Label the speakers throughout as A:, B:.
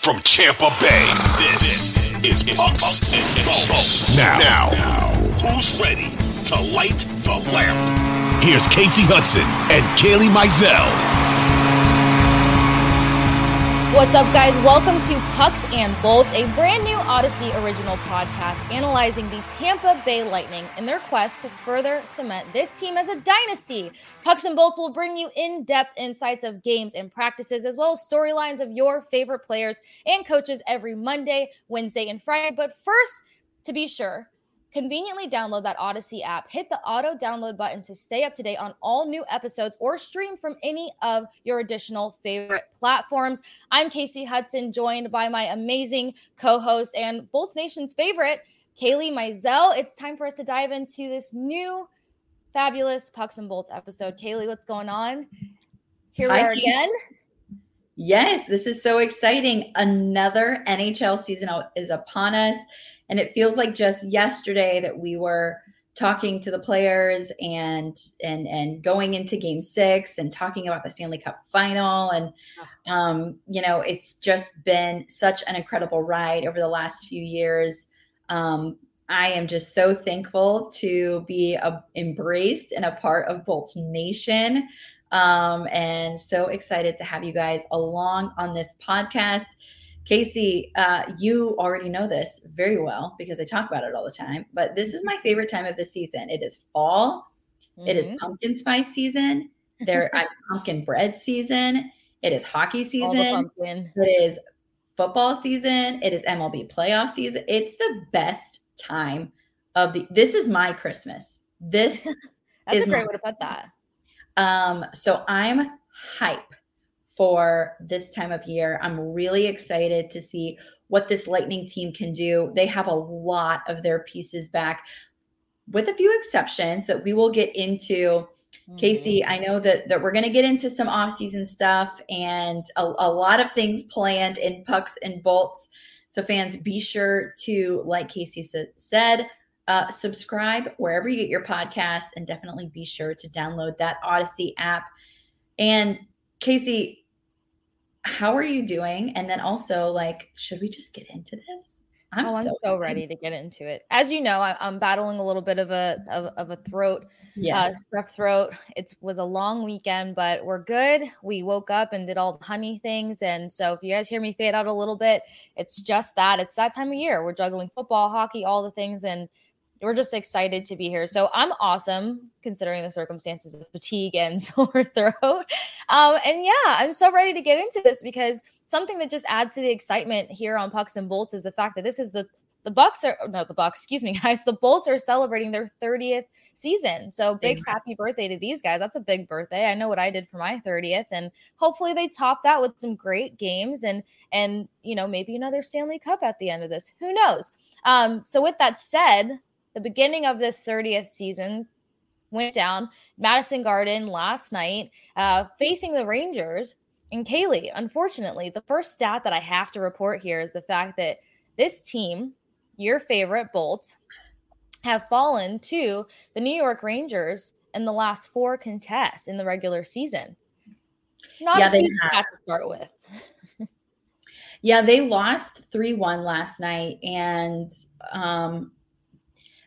A: From Tampa Bay, this, is Pucks and Bolts. Now, now, who's ready to light the lamp? Here's Kasey Hudson and Kailey Mizelle.
B: What's up, guys? Welcome to Pucks and Bolts, a brand new Audacy original podcast analyzing the Tampa Bay Lightning in their quest to further cement this team as a dynasty. Pucks and Bolts will bring you in depth insights of games and practices, as well as storylines of your favorite players and coaches every Monday, Wednesday, and Friday. But first, to be sure, Conveniently download that Audacy app. Hit the auto download button to stay up to date on all new episodes or stream from any of your additional favorite platforms. I'm Kasey Hudson, joined by my amazing co host and Bolts Nation's favorite, Kailey Mizelle. It's time for us to dive into this new fabulous Pucks and Bolts episode. Kailey, what's going on? Here we Hi, are again.
C: Yes, this is so exciting. Another NHL season is upon us. And it feels like just yesterday that we were talking to the players and and and going into game six and talking about the Stanley Cup final. And um, you know, it's just been such an incredible ride over the last few years. Um, I am just so thankful to be a, embraced and a part of Bolts Nation. Um, and so excited to have you guys along on this podcast. Kasey, uh, you already know this very well because I talk about it all the time, but this is my favorite time of the season. It is fall. Mm-hmm. It is mm-hmm. pumpkin spice season. There, pumpkin bread season. It is hockey season. It is football season. It is MLB playoff season. It's the best time of the. This is my Christmas. This
B: That's
C: is
B: a great my, way to put that.
C: Um, so I'm hype for this time of year. I'm really excited to see what this Lightning team can do. They have a lot of their pieces back, with a few exceptions that we will get into. Mm-hmm. Kasey, I know that that we're going to get into some off-season stuff and a, a lot of things planned in pucks and bolts. So fans, be sure to, like Kasey said, uh, subscribe wherever you get your podcasts, and definitely be sure to download that Audacy app. And Kasey, how are you doing? And then also, like, should we just get into this?
B: I'm, oh, I'm so, so ready to get into it. As you know, I, am battling a little bit of a of, of a throat, uh, yes. uh, strep throat. It was a long weekend, but we're good. We woke up and did all the honey things, and so if you guys hear me fade out a little bit, it's just that. It's that time of year. We're juggling football, hockey, all the things, and we're just excited to be here. So I'm awesome considering the circumstances of fatigue and sore throat. Um, and yeah, I'm so ready to get into this because something that just adds to the excitement here on Pucks and Bolts is the fact that this is the the Bucks are no the Bucks, excuse me, guys. The Bolts are celebrating their 30th season. So big happy birthday to these guys. That's a big birthday. I know what I did for my 30th and hopefully they top that with some great games and and you know, maybe another Stanley Cup at the end of this. Who knows? Um so with that said, the beginning of this 30th season went down Madison Garden last night, uh, facing the Rangers. And Kailey, unfortunately, the first stat that I have to report here is the fact that this team, your favorite Bolts, have fallen to the New York Rangers in the last four contests in the regular season. Not yeah, a huge stat to start with.
C: yeah, they lost 3 1 last night. And um,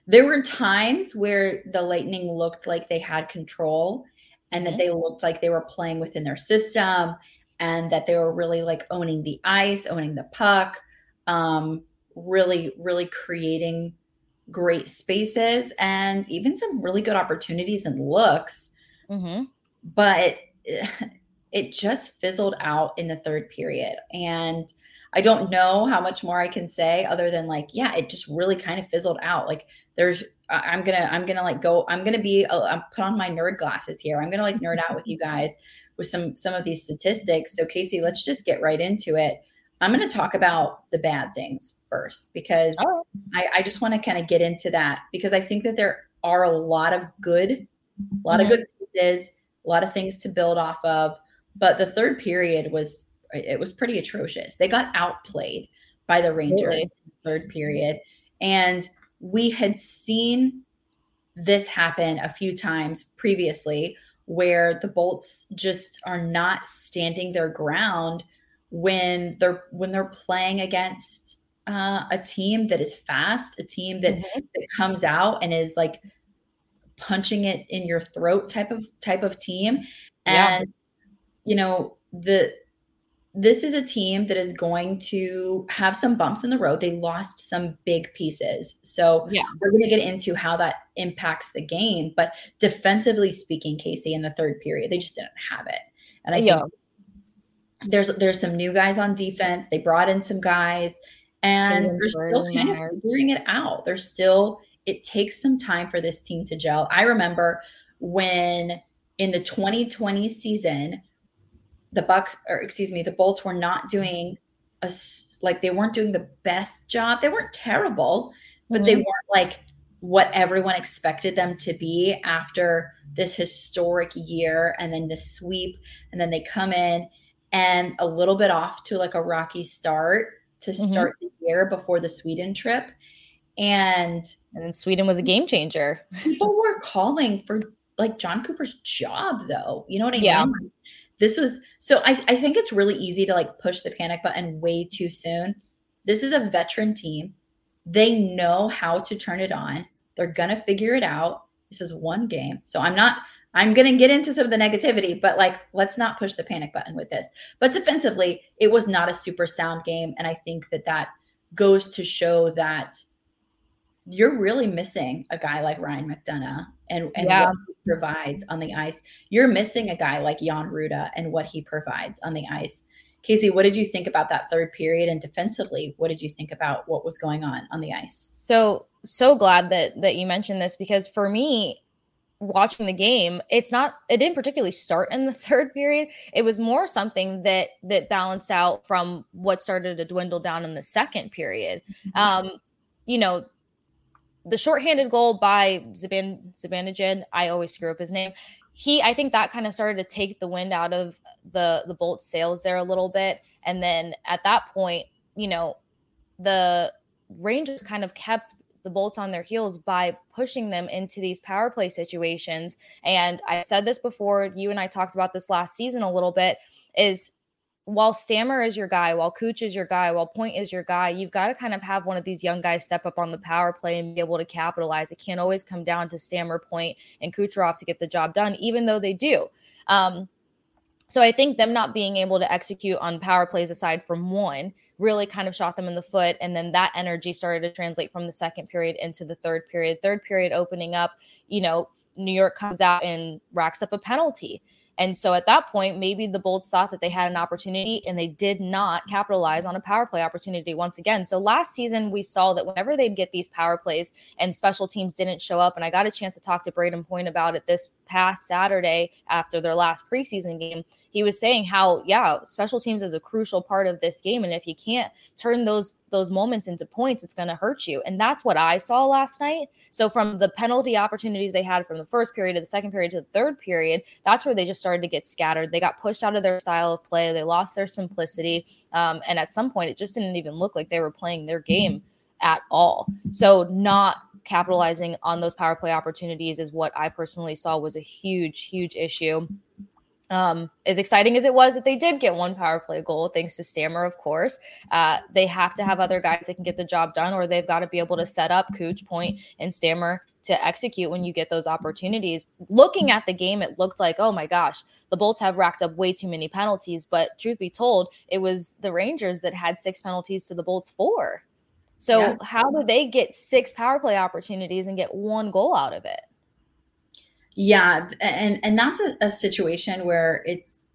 C: there were times where the Lightning looked like they had control and mm-hmm. that they looked like they were playing within their system. and that they were really like owning the ice, owning the puck, um, really, really creating great spaces and even some really good opportunities and looks. Mm-hmm. But it just fizzled out in the third period. And I don't know how much more I can say other than like, yeah, it just really kind of fizzled out. Like there's, I'm gonna, I'm gonna like go, I'm gonna be, uh, I'm put on my nerd glasses here. I'm gonna like nerd out with you guys with some some of these statistics. So Kasey, let's just get right into it. I'm to talk about the bad things first because oh. I, I, just want to kind of get into that because I think that there are a lot of good, a lot mm-hmm. of good pieces, a lot of things to build off of. But the third period was it was pretty atrocious. They got outplayed by the Rangers really? the third period, and we had seen this happen a few times previously where the Bolts just are not standing their ground when they're when they're playing against uh, a team that is fast, a team that, mm-hmm. that comes out and is like punching it in your throat type of type of team. And yeah. you know, the this is a team that is going to have some bumps in the road. They lost some big pieces. So yeah. we're going to get into how that impacts the game. But defensively speaking, Kasey, in the third period, they just didn't have it. And I yeah. think there's there's some new guys on defense. They brought in some guys and they're still kind of figuring it out. They're still, it takes some time for this team to gel. I remember when in the 2020 season, the Buck, or excuse me, the Bolts were not doing a like they weren't doing the best job. They weren't terrible, but mm-hmm. they weren't like what everyone expected them to be after this historic year and then the sweep. And then they come in and a little bit off to like a rocky start to mm-hmm. start mm-hmm. the year before the Sweden trip. And
B: and Sweden was a game changer.
C: People were calling for like Jon Cooper's job though. You know what I yeah. mean? This was so I, I think it's really easy to like push the panic button way too soon. This is a veteran team. They know how to turn it on. They're gonna figure it out. This is one game. So I'm not I'm to get into some of the negativity, but like, let's not push the panic button with this. But defensively, it was not a super sound game. And I think that that goes to show that you're really missing a guy like Ryan McDonagh and, and yeah. what he provides on the ice. You're missing a guy like Jan Rutta and what he provides on the ice. Kasey, what did you think about that third period and defensively? What did you think about what was going on on the ice?
B: So, so glad that that you mentioned this because for me, watching the game it's not it didn't particularly start in the third period it was more something that that balanced out from what started to dwindle down in the second period mm-hmm. um you know the shorthanded goal by Zaban Zibanejad, I always screw up his name. He, I think that kind of started to take the wind out of the the Bolts sails there a little bit, and then at that point, you know, the Rangers kind of kept the bolts on their heels by pushing them into these power play situations. And I said this before, you and I talked about this last season a little bit, is while Stammer is your guy, while Cooch is your guy, while Point is your guy, you've got to kind of have one of these young guys step up on the power play and be able to capitalize. It can't always come down to Stammer, Point, and Kucherov to get the job done, even though they do. Um, so I think them not being able to execute on power plays aside from one really kind of shot them in the foot. And then that energy started to translate from the second period into the third period. Third period opening up, you know, New York comes out and racks up a penalty. And so at that point, maybe the Bolts thought that they had an opportunity and they did not capitalize on a power play opportunity once again. So last season, we saw that whenever they'd get these power plays and special teams didn't show up, and I got a chance to talk to Brayden Point about it this past Saturday after their last preseason game. He was saying how, yeah, special teams is a crucial part of this game. And if you can't turn those those moments into points, it's going to hurt you. And that's what I saw last night. So from the penalty opportunities they had from the first period to the second period to the third period, that's where they just started to get scattered. They got pushed out of their style of play. They lost their simplicity. Um, and at some point, it just didn't even look like they were playing their game at all. So not capitalizing on those power play opportunities is what I personally saw was a huge, huge issue. Um, as exciting as it was that they did get one power play goal, thanks to Stammer, of course, uh, they have to have other guys that can get the job done, or they've got to be able to set up Cooch, Point, and Stammer to execute when you get those opportunities. Looking at the game, it looked like, oh my gosh, the Bolts have racked up way too many penalties. But truth be told, it was the Rangers that had six penalties to the Bolts four. So yeah. how do they get six power play opportunities and get one goal out of it?
C: Yeah, and and that's a, a situation where it's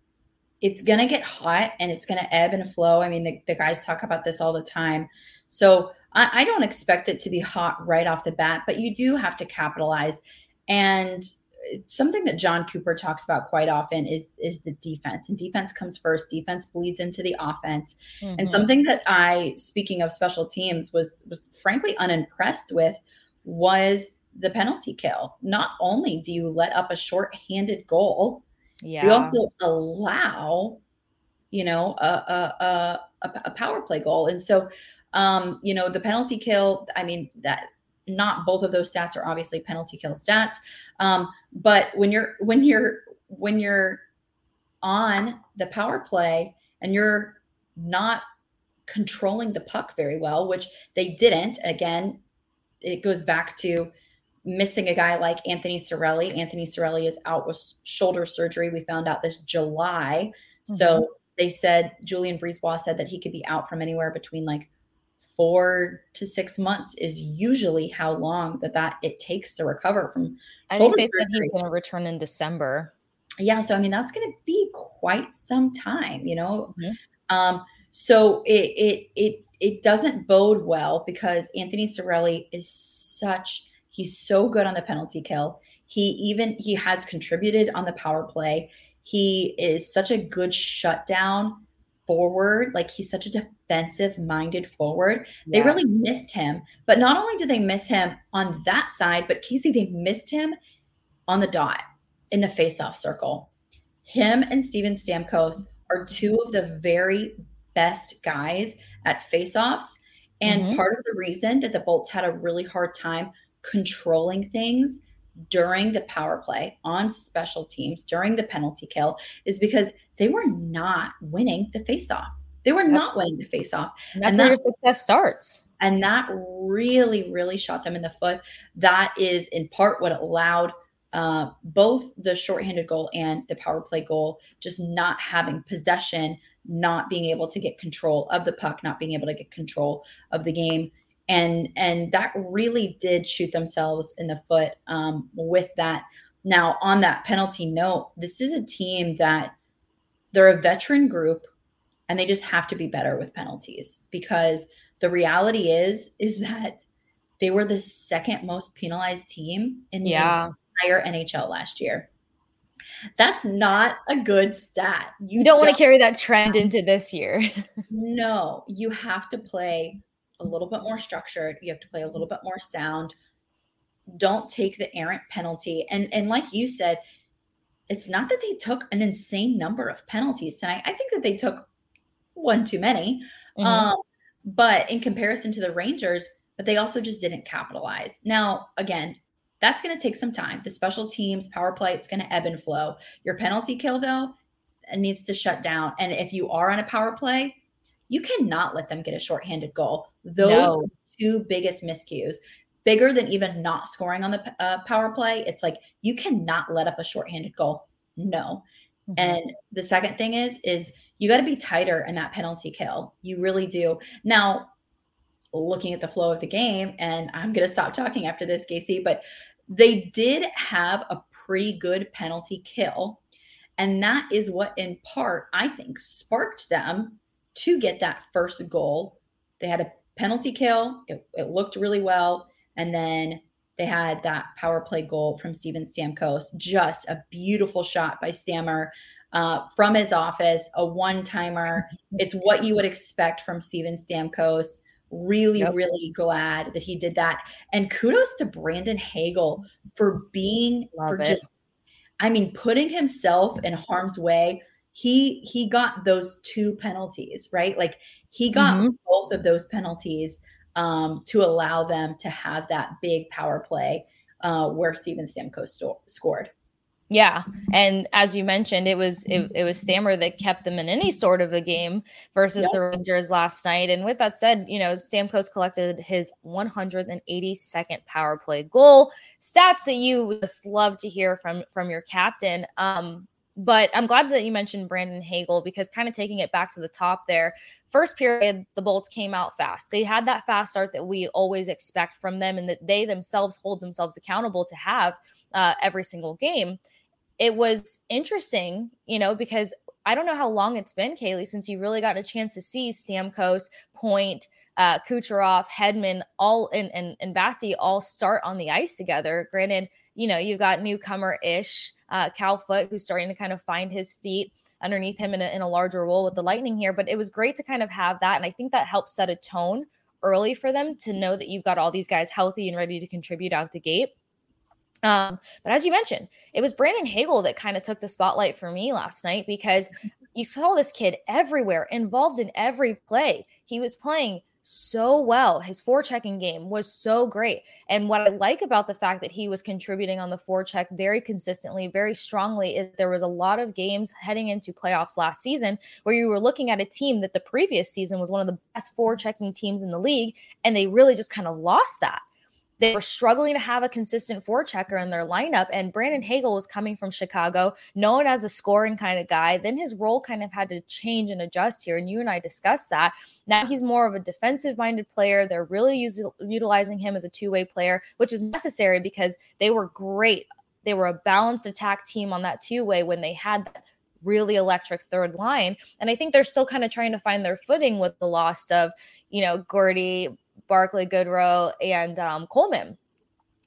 C: it's gonna get hot and it's gonna ebb and flow. I mean, the, the guys talk about this all the time. So I, I don't expect it to be hot right off the bat, but you do have to capitalize. And something that Jon Cooper talks about quite often is is the defense. And defense comes first. Defense bleeds into the offense. Mm-hmm. And something that I, speaking of special teams, was was frankly unimpressed with was the penalty kill. Not only do you let up a short-handed goal, yeah. you also allow, you know, a a, a, a power play goal. And so um, you know, the penalty kill, I mean, that not both of those stats are obviously penalty kill stats. Um, but when you're when you're when you're on the power play and you're not controlling the puck very well, which they didn't. Again, it goes back to missing a guy like Anthony Cirelli. Anthony Cirelli is out with shoulder surgery. We found out this July. Mm-hmm. So they said Julien BriseBois said that he could be out from anywhere between like four to six months is usually how long that that it takes to recover from.
B: I think they surgery. said he's going to return in December.
C: Yeah, so I mean that's going to be quite some time, you know. Mm-hmm. Um, so it it it it doesn't bode well because Anthony Cirelli is such he's so good on the penalty kill. He even he has contributed on the power play. He is such a good shutdown forward. Like he's such a defensive minded forward. They really missed him. But not only did they miss him on that side, but Kasey, they missed him on the dot in the faceoff circle. Him and Steven Stamkos are two of the very best guys at faceoffs. And mm-hmm. part of the reason that the Bolts had a really hard time controlling things during the power play on special teams during the penalty kill is because they were not winning the faceoff. They were yep. not winning the faceoff.
B: And that's and where that, your success starts.
C: And that really, really shot them in the foot. That is in part what allowed uh, both the shorthanded goal and the power play goal, just not having possession, not being able to get control of the puck, not being able to get control of the game. And and that really did shoot themselves in the foot um, with that. Now, on that penalty note, this is a team that they're a veteran group and they just have to be better with penalties because the reality is is that they were the second most penalized team in the yeah. entire NHL last year. That's not a good stat.
B: You, you don't, don't want to carry that trend into this year.
C: no, you have to play a little bit more structured. You have to play a little bit more sound. Don't take the errant penalty. And and like you said, it's not that they took an insane number of penalties tonight. I think that they took one too many. Mm-hmm. Um, but in comparison to the Rangers, but they also just didn't capitalize. Now, again, that's going to take some time. The special teams, power play, it's going to ebb and flow. Your penalty kill, though, needs to shut down. And if you are on a power play, you cannot let them get a shorthanded goal. Those no. two biggest miscues, bigger than even not scoring on the uh, power play. It's like you cannot let up a shorthanded goal. No. Mm-hmm. And the second thing is, is you got to be tighter in that penalty kill. You really do. Now, looking at the flow of the game, and I'm going to stop talking after this, Kasey, but they did have a pretty good penalty kill. And that is what, in part, I think sparked them to get that first goal. They had a penalty kill, it, it looked really well. And then they had that power play goal from Steven Stamkos, just a beautiful shot by Stammer uh, from his office, a one timer. It's what you would expect from Steven Stamkos. Really, yep. really glad that he did that. And kudos to Brandon Hagel for being, Love for it. just, I mean, putting himself in harm's way. He he got those two penalties, right? Like he got mm-hmm. both of those penalties um, to allow them to have that big power play uh, where Steven Stamkos sto- scored.
B: Yeah, and as you mentioned, it was it, it was Stammer that kept them in any sort of a game versus yep. the Rangers last night. And with that said, you know Stamkos collected his 182nd power play goal. Stats that you just love to hear from from your captain. Um, but I'm glad that you mentioned Brandon Hagel because kind of taking it back to the top there. First period, the Bolts came out fast. They had that fast start that we always expect from them and that they themselves hold themselves accountable to have uh, every single game. It was interesting, you know, because I don't know how long it's been, Kailey, since you really got a chance to see Stamkos, Point, uh, Kucherov, Hedman, all and and and Vasi all start on the ice together. Granted, you know you've got newcomer ish uh, Cal Foote who's starting to kind of find his feet underneath him in a, in a larger role with the Lightning here. But it was great to kind of have that, and I think that helps set a tone early for them to know that you've got all these guys healthy and ready to contribute out the gate. Um, but as you mentioned, it was Brandon Hagel that kind of took the spotlight for me last night because you saw this kid everywhere, involved in every play. He was playing so well. His forechecking game was so great. And what I like about the fact that he was contributing on the forecheck very consistently, very strongly, is there was a lot of games heading into playoffs last season where you were looking at a team that the previous season was one of the best forechecking teams in the league, and they really just kind of lost that they were struggling to have a consistent forechecker in their lineup. And Brandon Hagel was coming from Chicago, known as a scoring kind of guy. Then his role kind of had to change and adjust here. And you and I discussed that. Now he's more of a defensive minded player. They're really using, utilizing him as a two way player, which is necessary because they were great. They were a balanced attack team on that two way when they had that really electric third line. And I think they're still kind of trying to find their footing with the loss of, you know, Gourdy, Barclay Goodrow, and um, Coleman.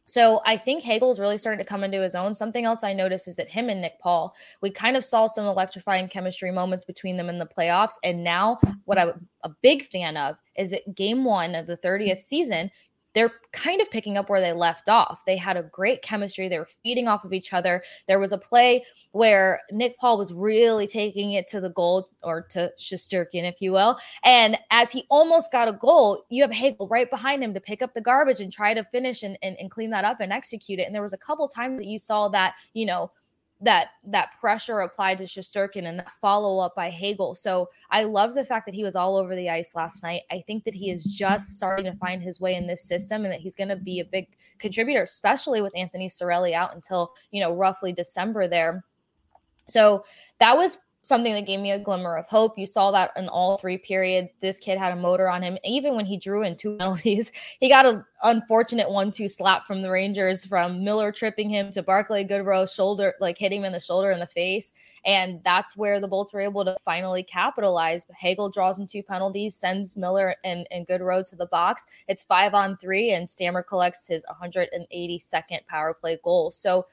B: So I think Hagel's really starting to come into his own. Something else I noticed is that him and Nick Paul, we kind of saw some electrifying chemistry moments between them in the playoffs. And now, what I'm a big fan of is that game one of the 30th season, they're kind of picking up where they left off. They had a great chemistry. They were feeding off of each other. There was a play where Nick Paul was really taking it to the goal or to Shesterkin, if you will. And as he almost got a goal, you have Hagel right behind him to pick up the garbage and try to finish and, and, and clean that up and execute it. And there was a couple times that you saw that, you know, that that pressure applied to Shesterkin and that follow up by Hagel. So I love the fact that he was all over the ice last night. I think that he is just starting to find his way in this system and that he's going to be a big contributor, especially with Anthony Cirelli out until you know roughly December there. So that was something that gave me a glimmer of hope. You saw that in all three periods. This kid had a motor on him. Even when he drew in two penalties, he got an unfortunate one-two slap from the Rangers from Miller tripping him to Barclay Goodrow shoulder, like hitting him in the shoulder in the face. And that's where the Bolts were able to finally capitalize. Hagel draws in two penalties, sends Miller and, and Goodrow to the box. It's five on three, and Stammer collects his 182nd power play goal. So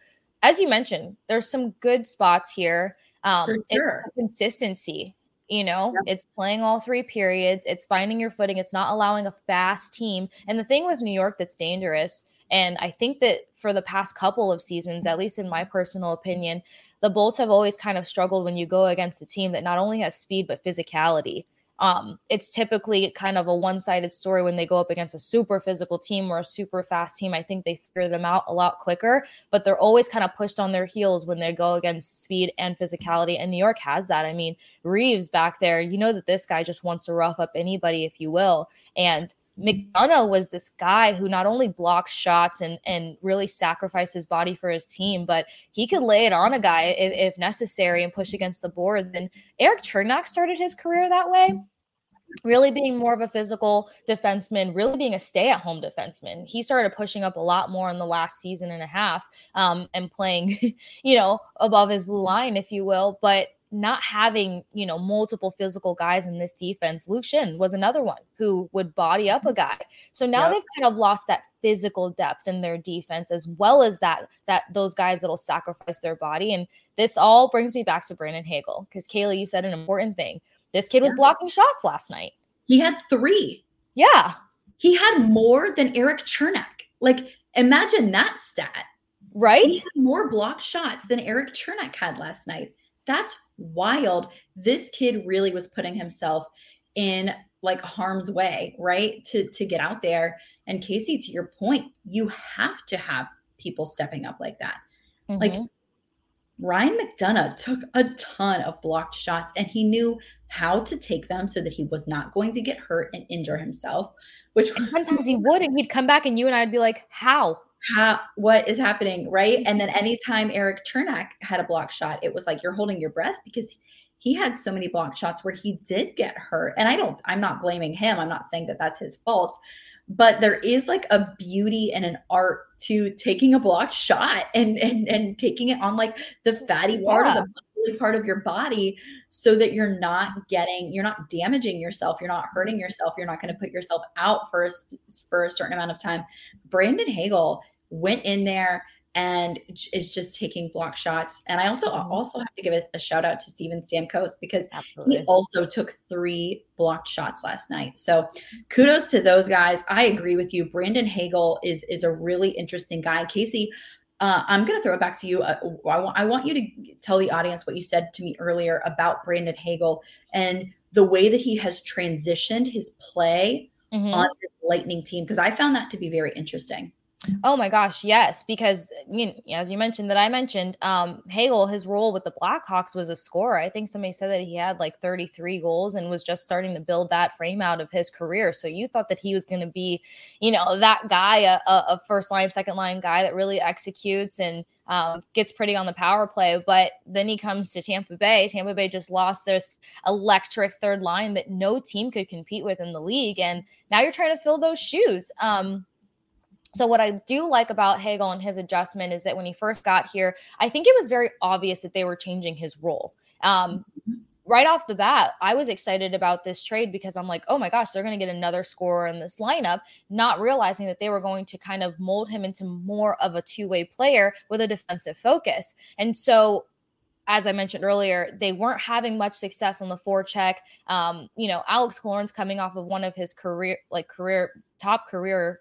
B: as you mentioned, there's some good spots here. Um, sure. It's consistency. You know, yep. it's playing all three periods. It's finding your footing. It's not allowing a fast team. And the thing with New York that's dangerous, and I think that for the past couple of seasons, at least in my personal opinion, the Bolts have always kind of struggled when you go against a team that not only has speed but physicality. Um, it's typically kind of a one sided story when they go up against a super physical team or a super fast team. I think they figure them out a lot quicker, but they're always kind of pushed on their heels when they go against speed and physicality. And New York has that. I mean, Reaves back there, you know that this guy just wants to rough up anybody, if you will. And McDonagh was this guy who not only blocks shots and and really sacrificed his body for his team, but he could lay it on a guy if, if necessary and push against the board. Then Erik Cernak started his career that way really being more of a physical defenseman, really being a stay at home defenseman. He started pushing up a lot more in the last season and a half um, and playing, you know, above his blue line, if you will. But not having, you know, multiple physical guys in this defense, Luke Schenn was another one who would body up a mm-hmm. guy. So now yep. they've kind of lost that physical depth in their defense as well as that that those guys that'll sacrifice their body. And this all brings me back to Brandon Hagel because Kayla, you said an important thing. This kid was blocking shots last night.
C: He had three.
B: Yeah.
C: He had more than Erik Cernak. Like, imagine that stat.
B: Right?
C: more block shots than Erik Cernak had last night. That's wild. This kid really was putting himself in like harm's way, right? To to get out there. And Kasey, to your point, you have to have people stepping up like that. Mm-hmm. Like Ryan McDonagh took a ton of blocked shots and he knew how to take them so that he was not going to get hurt and injure himself. Which
B: sometimes he would, and he'd come back, and you and I'd be like, "How?
C: How? What is happening?" Right? Mm-hmm. And then anytime Erik Cernak had a block shot, it was like you're holding your breath because he had so many block shots where he did get hurt. And I don't, I'm not blaming him. I'm not saying that that's his fault, but there is like a beauty and an art to taking a block shot and and and taking it on like the fatty part yeah. of the part of your body so that you're not getting you're not damaging yourself you're not hurting yourself you're not going to put yourself out for a, for a certain amount of time brandon hagel went in there and is just taking block shots. And I also mm-hmm. also have to give a, a, shout out to Steven Stamkos because Absolutely. he also took three blocked shots last night. So kudos to those guys. I agree with you. Brandon Hagel is is a really interesting guy. Kasey, uh, I'm going to throw it back to you. Uh, I, want, I want you to tell the audience what you said to me earlier about Brandon Hagel and the way that he has transitioned his play mm-hmm. on this Lightning team because I found that to be very interesting.
B: Oh my gosh, yes, because you know, as you mentioned that I mentioned, um, Hagel, his role with the Blackhawks was a scorer. I think somebody said that he had like 33 goals and was just starting to build that frame out of his career. So you thought that he was going to be, you know, that guy, a, a, first line, second line guy that really executes and um, gets pretty on the power play. But then he comes to Tampa Bay. Tampa Bay just lost this electric third line that no team could compete with in the league, and now you're trying to fill those shoes. Um, so, what I do like about Hagel and his adjustment is that when he first got here, I think it was very obvious that they were changing his role. Um, right off the bat, I was excited about this trade because I'm like, oh my gosh, they're going to get another scorer in this lineup, not realizing that they were going to kind of mold him into more of a two way player with a defensive focus. And so, as I mentioned earlier, they weren't having much success on the forecheck. Um, you know, Alex Killorn's coming off of one of his career, like career top career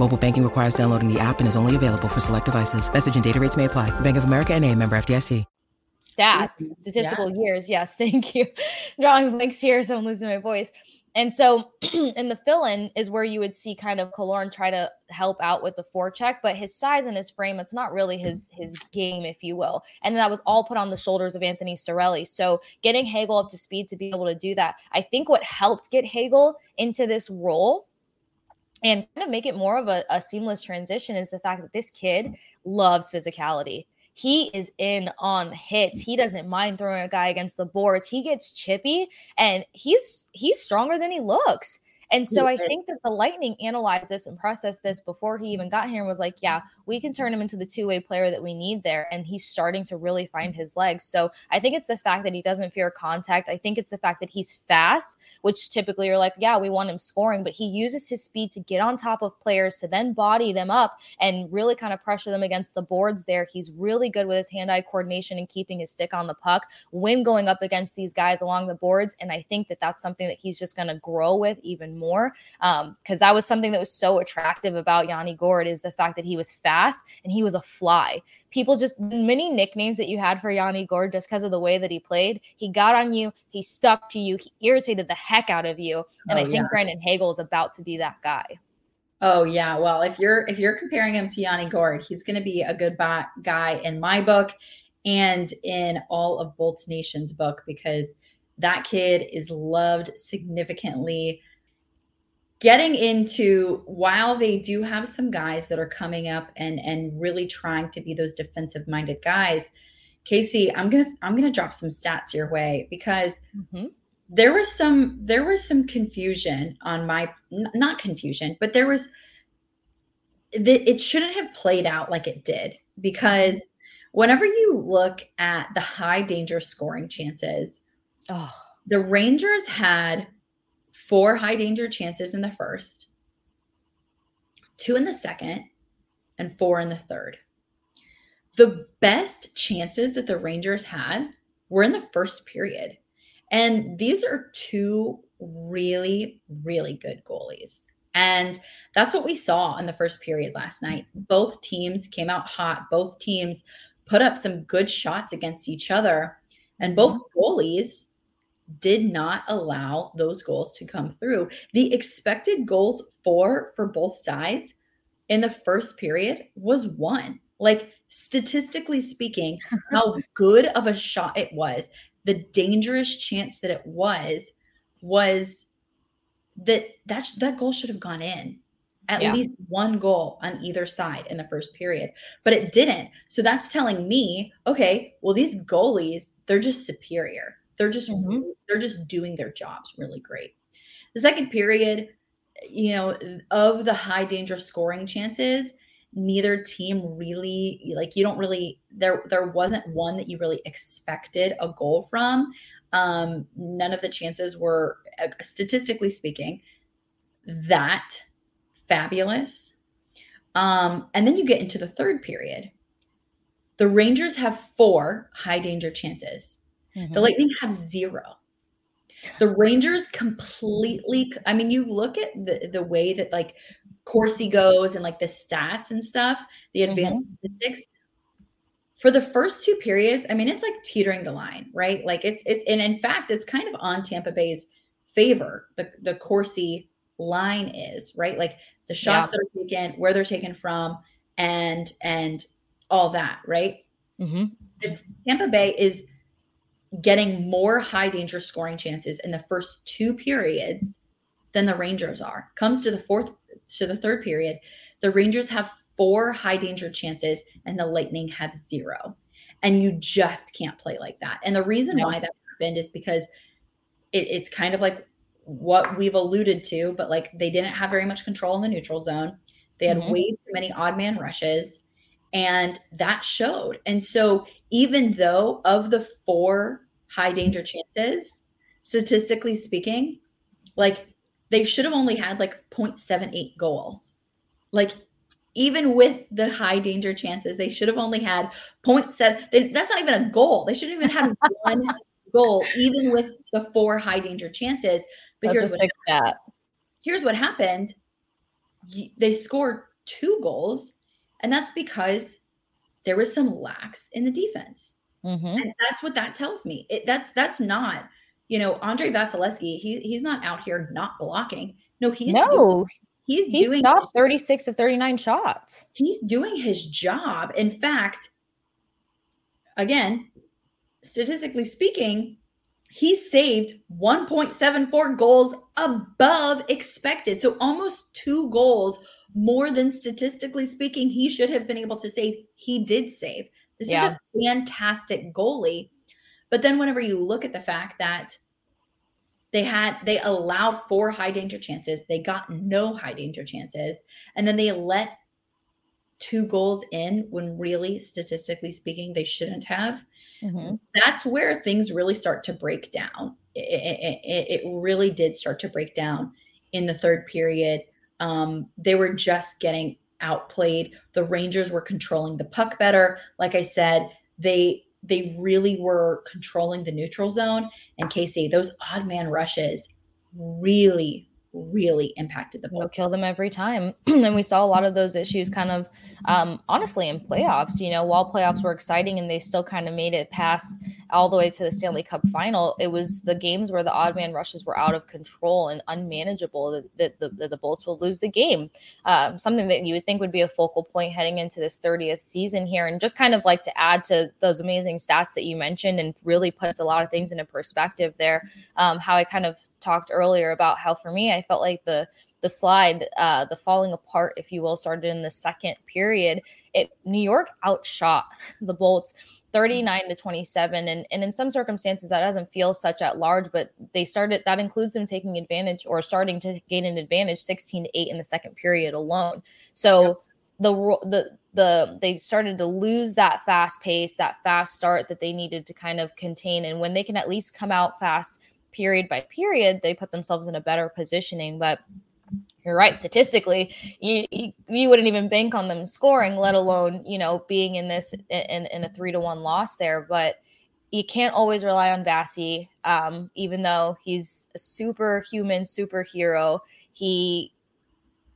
D: Mobile banking requires downloading the app and is only available for select devices. Message and data rates may apply. Bank of America and a member FDIC.
B: Stats, statistical yeah. years. Yes, thank you. Drawing blanks here, so I'm losing my voice. And so in the fill-in is where you would see kind of Killorn try to help out with the forecheck, but his size and his frame, it's not really his his game, if you will. And that was all put on the shoulders of Anthony Cirelli. So getting Hagel up to speed to be able to do that, I think what helped get Hagel into this role and kind of make it more of a, a seamless transition is the fact that this kid loves physicality. He is in on hits. He doesn't mind throwing a guy against the boards. He gets chippy and he's he's stronger than he looks. And so I think that the Lightning analyzed this and processed this before he even got here and was like, yeah, we can turn him into the two way player that we need there. And he's starting to really find his legs. So I think it's the fact that he doesn't fear contact. I think it's the fact that he's fast, which typically you're like, yeah, we want him scoring, but he uses his speed to get on top of players to then body them up and really kind of pressure them against the boards there. He's really good with his hand eye coordination and keeping his stick on the puck when going up against these guys along the boards. And I think that that's something that he's just going to grow with even more because um, that was something that was so attractive about Yanni Gourde is the fact that he was fast and he was a fly. People just many nicknames that you had for Yanni Gourde just because of the way that he played. He got on you, he stuck to you, he irritated the heck out of you, and oh, I think yeah. Brandon Hagel is about to be that guy.
C: Oh yeah, well if you're if you're comparing him to Yanni Gourde, he's going to be a good guy in my book and in all of Bolts Nation's book because that kid is loved significantly getting into while they do have some guys that are coming up and and really trying to be those defensive minded guys kasey i'm gonna i'm gonna drop some stats your way because mm-hmm. there was some there was some confusion on my not confusion, but there was it shouldn't have played out like it did because whenever you look at the high danger scoring chances, oh. the Rangers had four high danger chances in the first, two in the second, and four in the third. The best chances that the Rangers had were in the first period. And these are two really, really good goalies. And that's what we saw in the first period last night. Both teams came out hot. Both teams put up some good shots against each other. And both mm-hmm. goalies did not allow those goals to come through. The expected goals for for both sides in the first period was one. Like statistically speaking, how good of a shot it was, the dangerous chance that it was was that that that goal should have gone in at yeah. least one goal on either side in the first period but it didn't so that's telling me okay well these goalies they're just superior they're just mm-hmm. they're just doing their jobs really great. The second period you know of the high danger scoring chances neither team really like you don't really there there wasn't one that you really expected a goal from. Um none of the chances were uh, statistically speaking that fabulous. Um and then you get into the third period. The rangers have four high danger chances mm-hmm. the lightning have zero the rangers completely i mean you look at the the way that like Corsi goes and like the stats and stuff, the advanced mm-hmm. statistics. For the first two periods, I mean, it's like teetering the line, right? Like it's it's and in fact, it's kind of on Tampa Bay's favor. The the Corsi line is right, like the shots yeah. that are taken, where they're taken from, and and all that, right? Mm-hmm. It's Tampa Bay is getting more high danger scoring chances in the first two periods than the Rangers are. Comes to the fourth to the third period, the Rangers have four high danger chances and the Lightning have zero. And you just can't play like that. And the reason no. why that happened is because it, it's kind of like what we've alluded to, but like they didn't have very much control in the neutral zone. They had mm-hmm. way too many odd man rushes, and that showed. And so, even though of the four high danger chances, statistically speaking, like they should have only had like 0.78 goals. Like even with the high danger chances, they should have only had 0.7. They, that's not even a goal. They shouldn't even have one goal, even with the four high danger chances. But here's what, here's what happened. They scored two goals, and that's because there was some lacks in the defense. Mm-hmm. And that's what that tells me. It, that's that's not you know, Andrei Vasilevskiy, he he's not out here not blocking. No, he's
B: no, doing, he's, he's doing stopped 36 of 39 shots.
C: He's doing his job. In fact, again, statistically speaking, he saved 1.74 goals above expected. So almost two goals more than statistically speaking he should have been able to save. He did save. This yeah. is a fantastic goalie. But then whenever you look at the fact that they had they allowed four high danger chances, they got no high danger chances, and then they let two goals in when really statistically speaking they shouldn't have. Mm-hmm. That's where things really start to break down. It, it, it, really did start to break down in the third period. Um, they were just getting outplayed. The Rangers were controlling the puck better. Like I said, they they really were controlling the neutral zone. And Kasey, those odd man rushes really, really impacted the Bolts.
B: We'll kill them every time. and we saw a lot of those issues kind of um, honestly in playoffs, you know, while playoffs were exciting and they still kind of made it past all the way to the Stanley Cup final, it was the games where the odd man rushes were out of control and unmanageable that, that, the, that the Bolts will lose the game. Um, something that you would think would be a focal point heading into this 30th season here. And just kind of like to add to those amazing stats that you mentioned and really puts a lot of things into perspective there. Um, how I kind of talked earlier about how for me, I felt like the the slide, uh, the falling apart, if you will, started in the second period. It New York outshot the Bolts 39 to 27 and, and in some circumstances that doesn't feel such at large but they started that includes them taking advantage or starting to gain an advantage 16 to 8 in the second period alone so yep. the the the they started to lose that fast pace that fast start that they needed to kind of contain and when they can at least come out fast period by period they put themselves in a better positioning but you're right statistically you, you, wouldn't even bank on them scoring let alone you know being in this in, in a three to one loss there but you can't always rely on Vasi, um, even though he's a superhuman superhero. He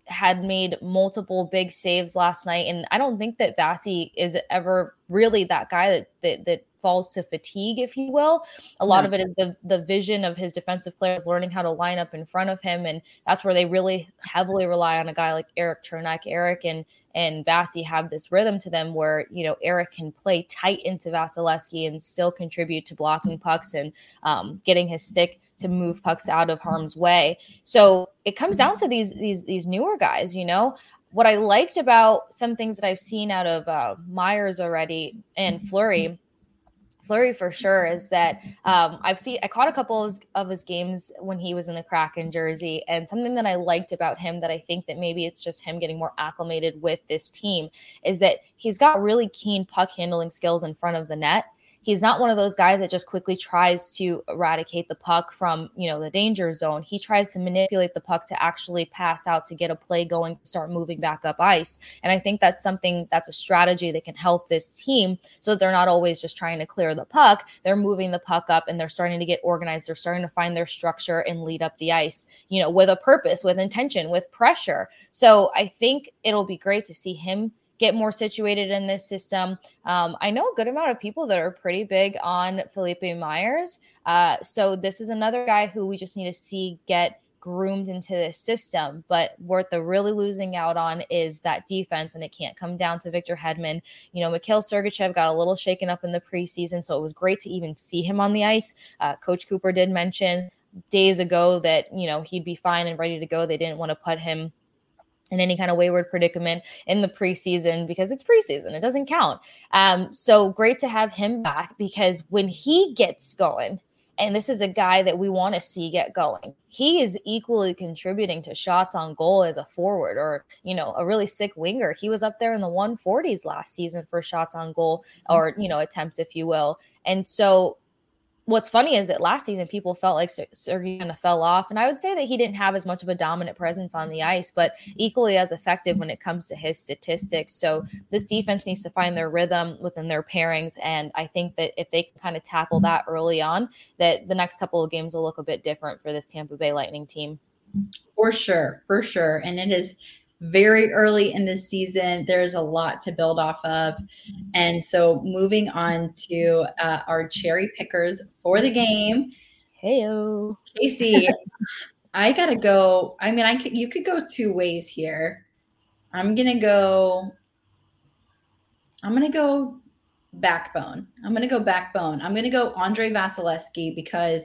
B: had made multiple big saves last night, and I don't think that Vasi is ever really that guy that that, that falls to fatigue, if you will. A lot yeah. of it is the the vision of his defensive players learning how to line up in front of him, and that's where they really heavily rely on a guy like Erik Cernak. Erik and and Vasi have this rhythm to them where you know Erik can play tight into Vasilevskiy and still contribute to blocking pucks and um, getting his stick to move pucks out of harm's way. So it comes down to these these these newer guys, you know. What I liked about some things that I've seen out of uh, Myers already and Fleury Fleury for sure is that um, I've seen I caught a couple of, of his games when he was in the Kraken jersey, and something that I liked about him that I think that maybe it's just him getting more acclimated with this team is that he's got really keen puck handling skills in front of the net he's not one of those guys that just quickly tries to eradicate the puck from you know the danger zone. He tries to manipulate the puck to actually pass out to get a play going start moving back up ice. And i think that's something that's a strategy that can help this team so that they're not always just trying to clear the puck. They're moving the puck up and they're starting to get organized. They're starting to find their structure and lead up the ice you know with a purpose with intention with pressure. So i think it'll be great to see him get more situated in this system. Um, I know a good amount of people that are pretty big on Philippe Myers. Uh, so this is another guy who we just need to see get groomed into this system. But what they're really losing out on is that defense, and it can't come down to Victor Hedman. You know, Mikhail Sergachev got a little shaken up in the preseason, so it was great to even see him on the ice. Uh, Coach Cooper did mention days ago that, you know, he'd be fine and ready to go. They didn't want to put him – in any kind of wayward predicament in the preseason because it's preseason. It doesn't count. Um, so great to have him back because when he gets going, and this is a guy that we want to see get going. He is equally contributing to shots on goal as a forward or, you know, a really sick winger. He was up there in the 140s last season for shots on goal or, you know, attempts, if you will. And so what's funny is that last season people felt like Sergey kind of fell off, and I would say that he didn't have as much of a dominant presence on the ice, but equally as effective when it comes to his statistics. So this defense needs to find their rhythm within their pairings, and I think that if they can kind of tackle that early on, that the next couple of games will look a bit different for this Tampa Bay Lightning team.
C: For sure, for sure, and it is very early in the season. There's a lot to build off of. And so moving on to uh, our cherry pickers for the game.
B: Heyo.
C: Kasey, I got to go. I mean, I could, you could go two ways here. I'm going to go, I'm going to go backbone. I'm going to go backbone. I'm going to go Andrei Vasilevskiy because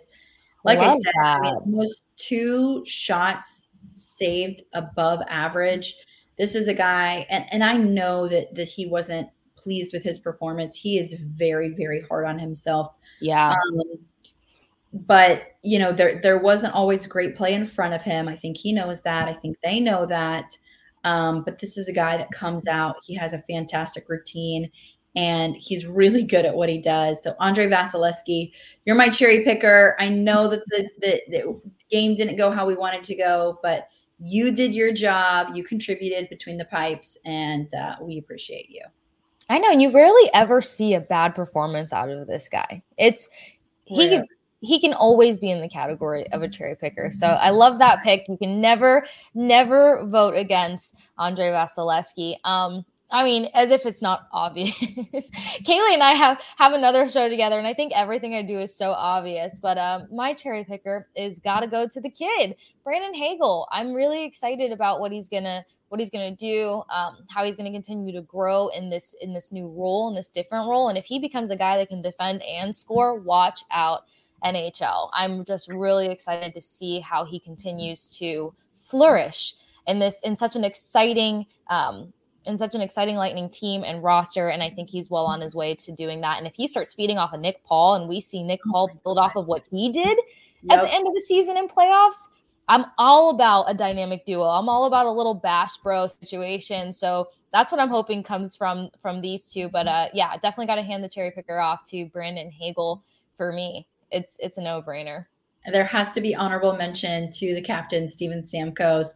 C: like Love I said, I mean, almost two shots saved above average. This is a guy, and, and I know that that he wasn't pleased with his performance. He is very, very hard on himself.
B: Yeah. Um,
C: but you know, there there wasn't always great play in front of him. I think he knows that. I think they know that. Um, but this is a guy that comes out. He has a fantastic routine and he's really good at what he does. So Andrei Vasilevskiy, you're my cherry picker. I know that the, the, the game didn't go how we wanted to go, but you did your job. You contributed between the pipes, and uh, we appreciate you.
B: I know and you rarely ever see a bad performance out of this guy. It's he can he can always be in the category of a cherry picker. So I love that pick. You can never never vote against Andrei Vasilevskiy. Um, I mean, as if it's not obvious. Kailey and I have have another show together, and I think everything I do is so obvious. But um, my cherry picker is got to go to the kid, Brandon Hagel. I'm really excited about what he's gonna what he's gonna do, um, how he's gonna continue to grow in this in this new role, in this different role. And if he becomes a guy that can defend and score, watch out NHL. I'm just really excited to see how he continues to flourish in this in such an exciting um, in such an exciting Lightning team and roster. And I think he's well on his way to doing that. And if he starts feeding off of Nick Paul and we see Nick Paul build off of what he did yep. at the end of the season in playoffs, I'm all about a dynamic duo. I'm all about a little bash bro situation. So that's what I'm hoping comes from from these two. But uh yeah, definitely got to hand the cherry picker off to Brandon Hagel for me. It's it's a no-brainer.
C: There has to be honorable mention to the captain Steven Stamkos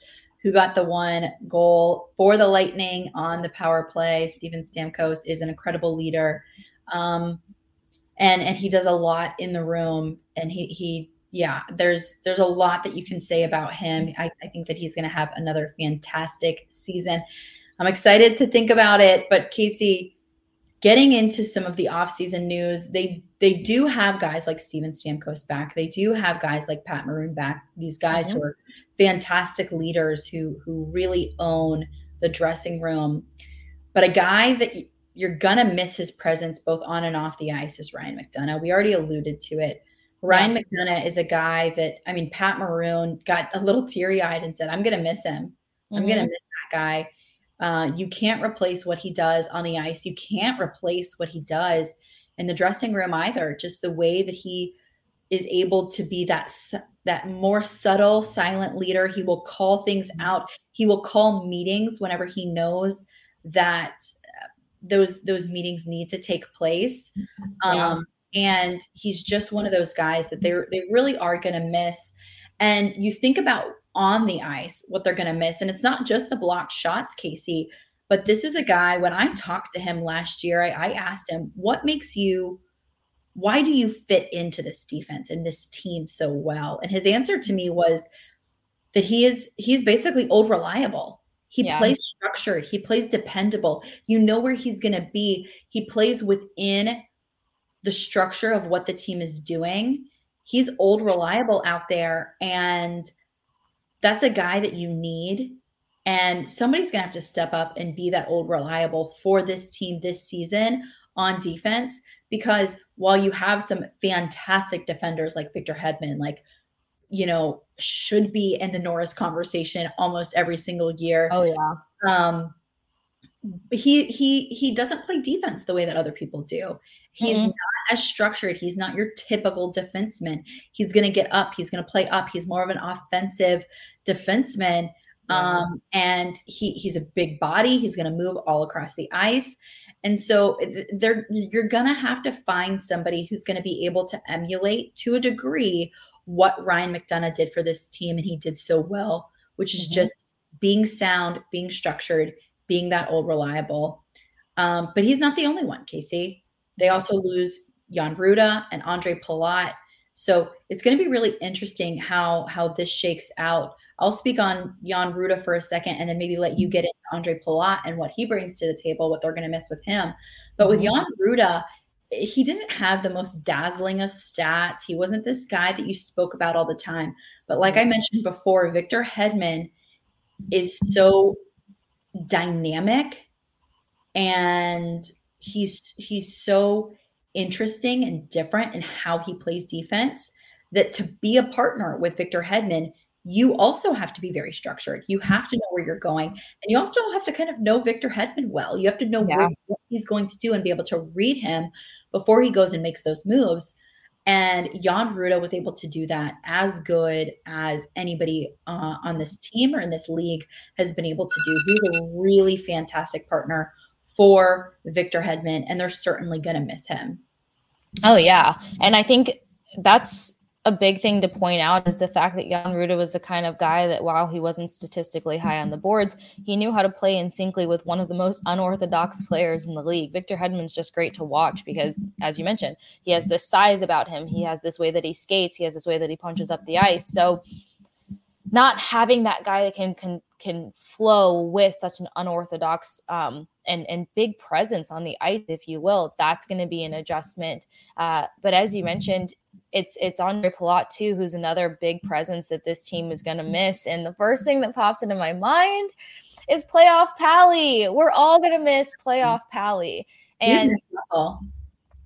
C: who got the one goal for the Lightning on the power play. Steven Stamkos is an incredible leader. Um, and and he does a lot in the room and he he yeah there's there's a lot that you can say about him i, I think that he's going to have another fantastic season i'm excited to think about it but kasey getting into some of the offseason news they they do have guys like steven stamkos back they do have guys like pat maroon back these guys mm-hmm. who are fantastic leaders who who really own the dressing room. But a guy that you're gonna miss his presence both on and off the ice is Ryan McDonagh. We already alluded to it. Ryan McDonagh is a guy that I mean, Pat Maroon got a little teary eyed and said, "I'm gonna miss him. Mm-hmm. I'm gonna mm-hmm. miss that guy." Uh, you can't replace what he does on the ice. You can't replace what he does in the dressing room either. Just the way that he is able to be that that more subtle silent leader he will call things mm-hmm. out. He will call meetings whenever he knows that uh, those those meetings need to take place. Mm-hmm. um, and he's just one of those guys that they they really are going to miss. And you think about on the ice what they're going to miss. And it's not just the blocked shots kasey but this is a guy when i talked to him last year I, I asked him what makes you why do you fit into this defense and this team so well? And his answer to me was that he is he's basically old reliable. He yeah. plays structured, he plays dependable. You know where he's going to be. He plays within the structure of what the team is doing. He's old reliable out there and that's a guy that you need and somebody's going to have to step up and be that old reliable for this team this season on defense because while you have some fantastic defenders like Victor Hedman, like, you know, should be in the Norris conversation almost every single year.
B: Oh yeah.
C: Um, he he he doesn't play defense the way that other people do. He's mm-hmm. not as structured. He's not your typical defenseman. He's going to get up. He's going to play up. He's more of an offensive defenseman. Um, and he he's a big body. He's going to move all across the ice. And so they're you're gonna have to find somebody who's gonna be able to emulate to a degree what Ryan McDonagh did for this team, and he did so well, which is mm-hmm. just being sound, being structured, being that old reliable. Um, but he's not the only one, Kasey. They also lose Jan Rutta and Ondrej Palat. So it's going to be really interesting how how this shakes out. I'll speak on Jan Rutta for a second and then maybe let you get into Ondrej Palat and what he brings to the table, what they're going to miss with him. But with mm-hmm. Jan Rutta, he didn't have the most dazzling of stats. He wasn't this guy that you spoke about all the time. But like I mentioned before, Victor Hedman is so dynamic and he's he's so interesting and different in how he plays defense that to be a partner with Victor Hedman, you also have to be very structured. You have to know where you're going. And you also have to kind of know Victor Hedman well. You have to know yeah. what he's going to do and be able to read him before he goes and makes those moves. And Jan Rutta was able to do that as good as anybody uh, on this team or in this league has been able to do. He's a really fantastic partner for Victor Hedman, and they're certainly going to miss him.
B: Oh, yeah. And I think that's a big thing to point out is the fact that Jan Rutta was the kind of guy that while he wasn't statistically high on the mm-hmm. boards, he knew how to play in syncly with one of the most unorthodox players in the league. Victor Hedman's just great to watch because, as you mentioned, he has this size about him. He has this way that he skates. He has this way that he punches up the ice. So, not having that guy that can can can flow with such an unorthodox um, and and big presence on the ice, if you will, that's going to be an adjustment. Uh, but as you mentioned, it's it's Ondrej Palat too, who's another big presence that this team is going to miss. And the first thing that pops into my mind is playoff Pally. We're all going to miss playoff Pally. And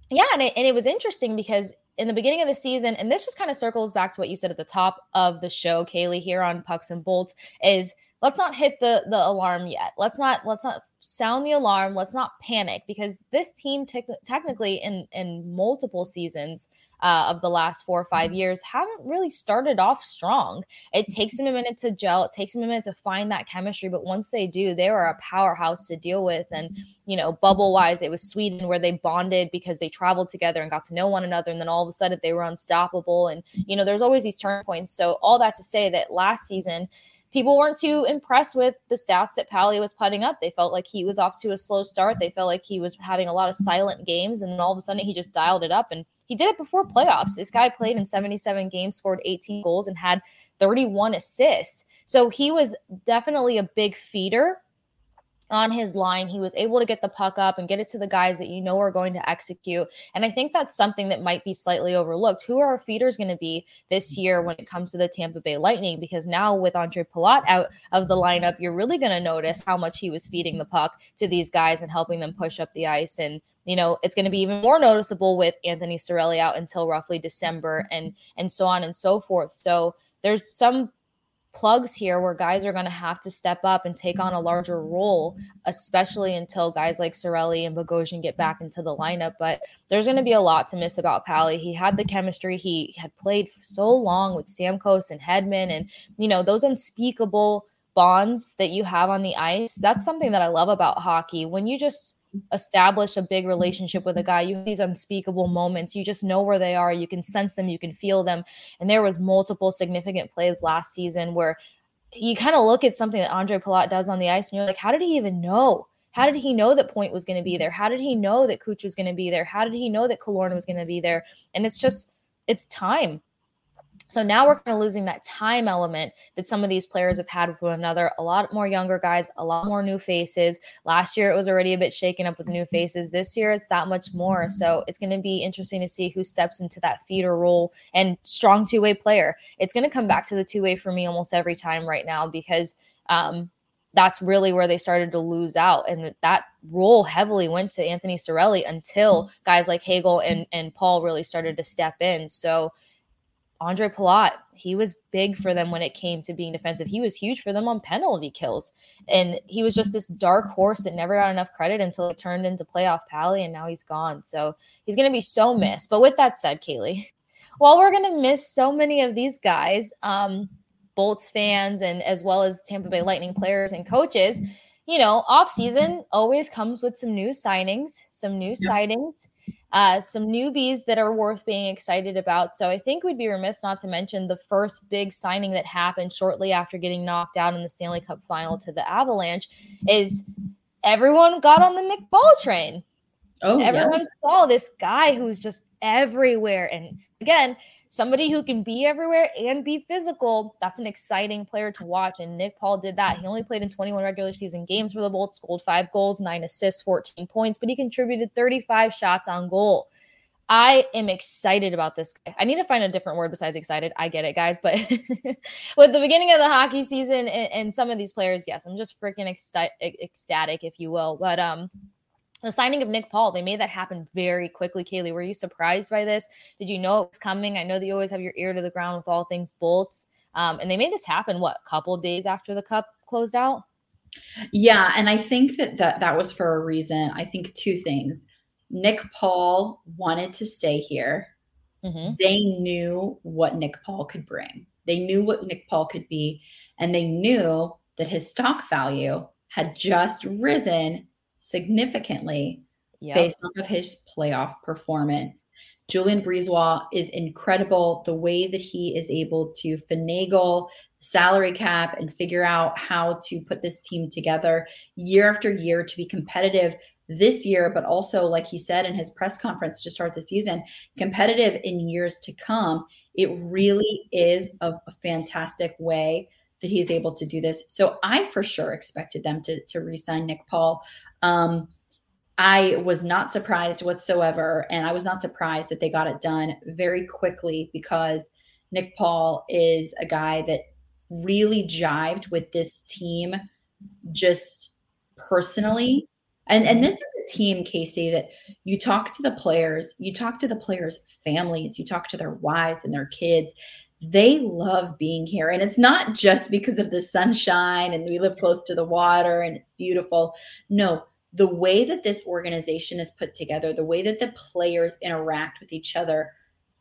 B: yeah, and it, and it was interesting because in the beginning of the season, and this just kind of circles back to what you said at the top of the show, Kailey, here on Pucks and Bolts, is let's not hit the the alarm yet. Let's not let's not sound the alarm. Let's not panic because this team te- technically in in multiple seasons uh, of the last four or five mm-hmm. years haven't really started off strong. It mm-hmm. takes them a minute to gel. It takes them a minute to find that chemistry, but once they do, they are a powerhouse to deal with. And mm-hmm. you know, bubble wise, it was Sweden where they bonded because they traveled together and got to know one another, and then all of a sudden they were unstoppable. And you know, there's always these turn points. So all that to say that last season people weren't too impressed with the stats that Pally was putting up. They felt like he was off to a slow start. They felt like he was having a lot of silent games, and then all of a sudden he just dialed it up. And he did it before playoffs. This guy played in 77 games, scored 18 goals, and had 31 assists. So he was definitely a big feeder on his line. He was able to get the puck up and get it to the guys that you know are going to execute. And I think that's something that might be slightly overlooked. Who are our feeders going to be this mm-hmm. year when it comes to the Tampa Bay Lightning? Because now with Ondrej Palat out of the lineup, you're really going to notice how much he was feeding the puck to these guys and helping them push up the ice. And you know it's going to be even more noticeable with Anthony Cirelli out until roughly December mm-hmm. and and so on and so forth. So there's some plugs here where guys are going to have to step up and take on a larger role, especially until guys like Cirelli and Bogosian get back into the lineup. But there's going to be a lot to miss about Pally. He had the chemistry. He had played so long with Stamkos and Hedman, and you know those unspeakable bonds that you have on the ice. That's something that I love about hockey. When you just establish a big relationship with a guy. You have these unspeakable moments. You just know where they are. You can sense them. You can feel them. And there was multiple significant plays last season where you kind of look at something that Ondrej Palat does on the ice and you're like how did he even know? How did he know that Point was going to be there? How did he know that Cooch was going to be there? How did he know that Killorn was going to be there? And it's just it's time so now we're kind of losing that time element that some of these players have had with one another. A lot more younger guys, a lot more new faces. Last year it was already a bit shaken up with new faces. This year it's that much more. So it's going to be interesting to see who steps into that feeder role and strong two way player. It's going to come back to the two way for me almost every time right now because um, that's really where they started to lose out. And that, that role heavily went to Anthony Cirelli until guys like Hagel and, and Paul really started to step in. So Ondrej Palat, he was big for them when it came to being defensive. He was huge for them on penalty kills. And he was just this dark horse that never got enough credit until it turned into playoff Pally, and now he's gone. So he's going to be so missed. But with that said, Kailey, while we're going to miss so many of these guys, um, Bolts fans, and as well as Tampa Bay Lightning players and coaches, you know, off season always comes with some new signings, some new yeah. sightings uh, some newbies that are worth being excited about. So I think we'd be remiss not to mention the first big signing that happened shortly after getting knocked out in the Stanley Cup final to the Avalanche is everyone got on the Nick Paul train. Oh, everyone yeah. saw this guy who's just everywhere. And again, somebody who can be everywhere and be physical, that's an exciting player to watch. And Nick Paul did that. He only played in 21 regular season games for the Bolts, scored five goals, nine assists, 14 points, but he contributed 35 shots on goal. I am excited about this. I need to find a different word besides excited. I get it, guys. But with the beginning of the hockey season and, and, some of these players, yes, I'm just freaking ecstatic, if you will. But um, the signing of Nick Paul, they made that happen very quickly. Kailey, were you surprised by this? Did you know it was coming? I know that you always have your ear to the ground with all things Bolts. Um, and they made this happen, what, a couple days after the cup closed out?
C: Yeah. And I think that, that that was for a reason. I think two things. Nick Paul wanted to stay here. Mm-hmm. They knew what Nick Paul could bring, they knew what Nick Paul could be. And they knew that his stock value had just risen significantly yep. based off of his playoff performance. Julien BriseBois is incredible. The way that he is able to finagle salary cap and figure out how to put this team together year after year to be competitive this year, but also, like he said in his press conference to start the season, competitive in years to come. It really is a, a fantastic way that he's able to do this. So I for sure expected them to, to re-sign Nick Paul. Um, I was not surprised whatsoever. And I was not surprised that they got it done very quickly because Nick Paul is a guy that really jived with this team just personally. And, and this is a team, Kasey, that you talk to the players, you talk to the players' families, you talk to their wives and their kids. They love being here. And it's not just because of the sunshine and we live close to the water and it's beautiful. No, the way that this organization is put together, the way that the players interact with each other,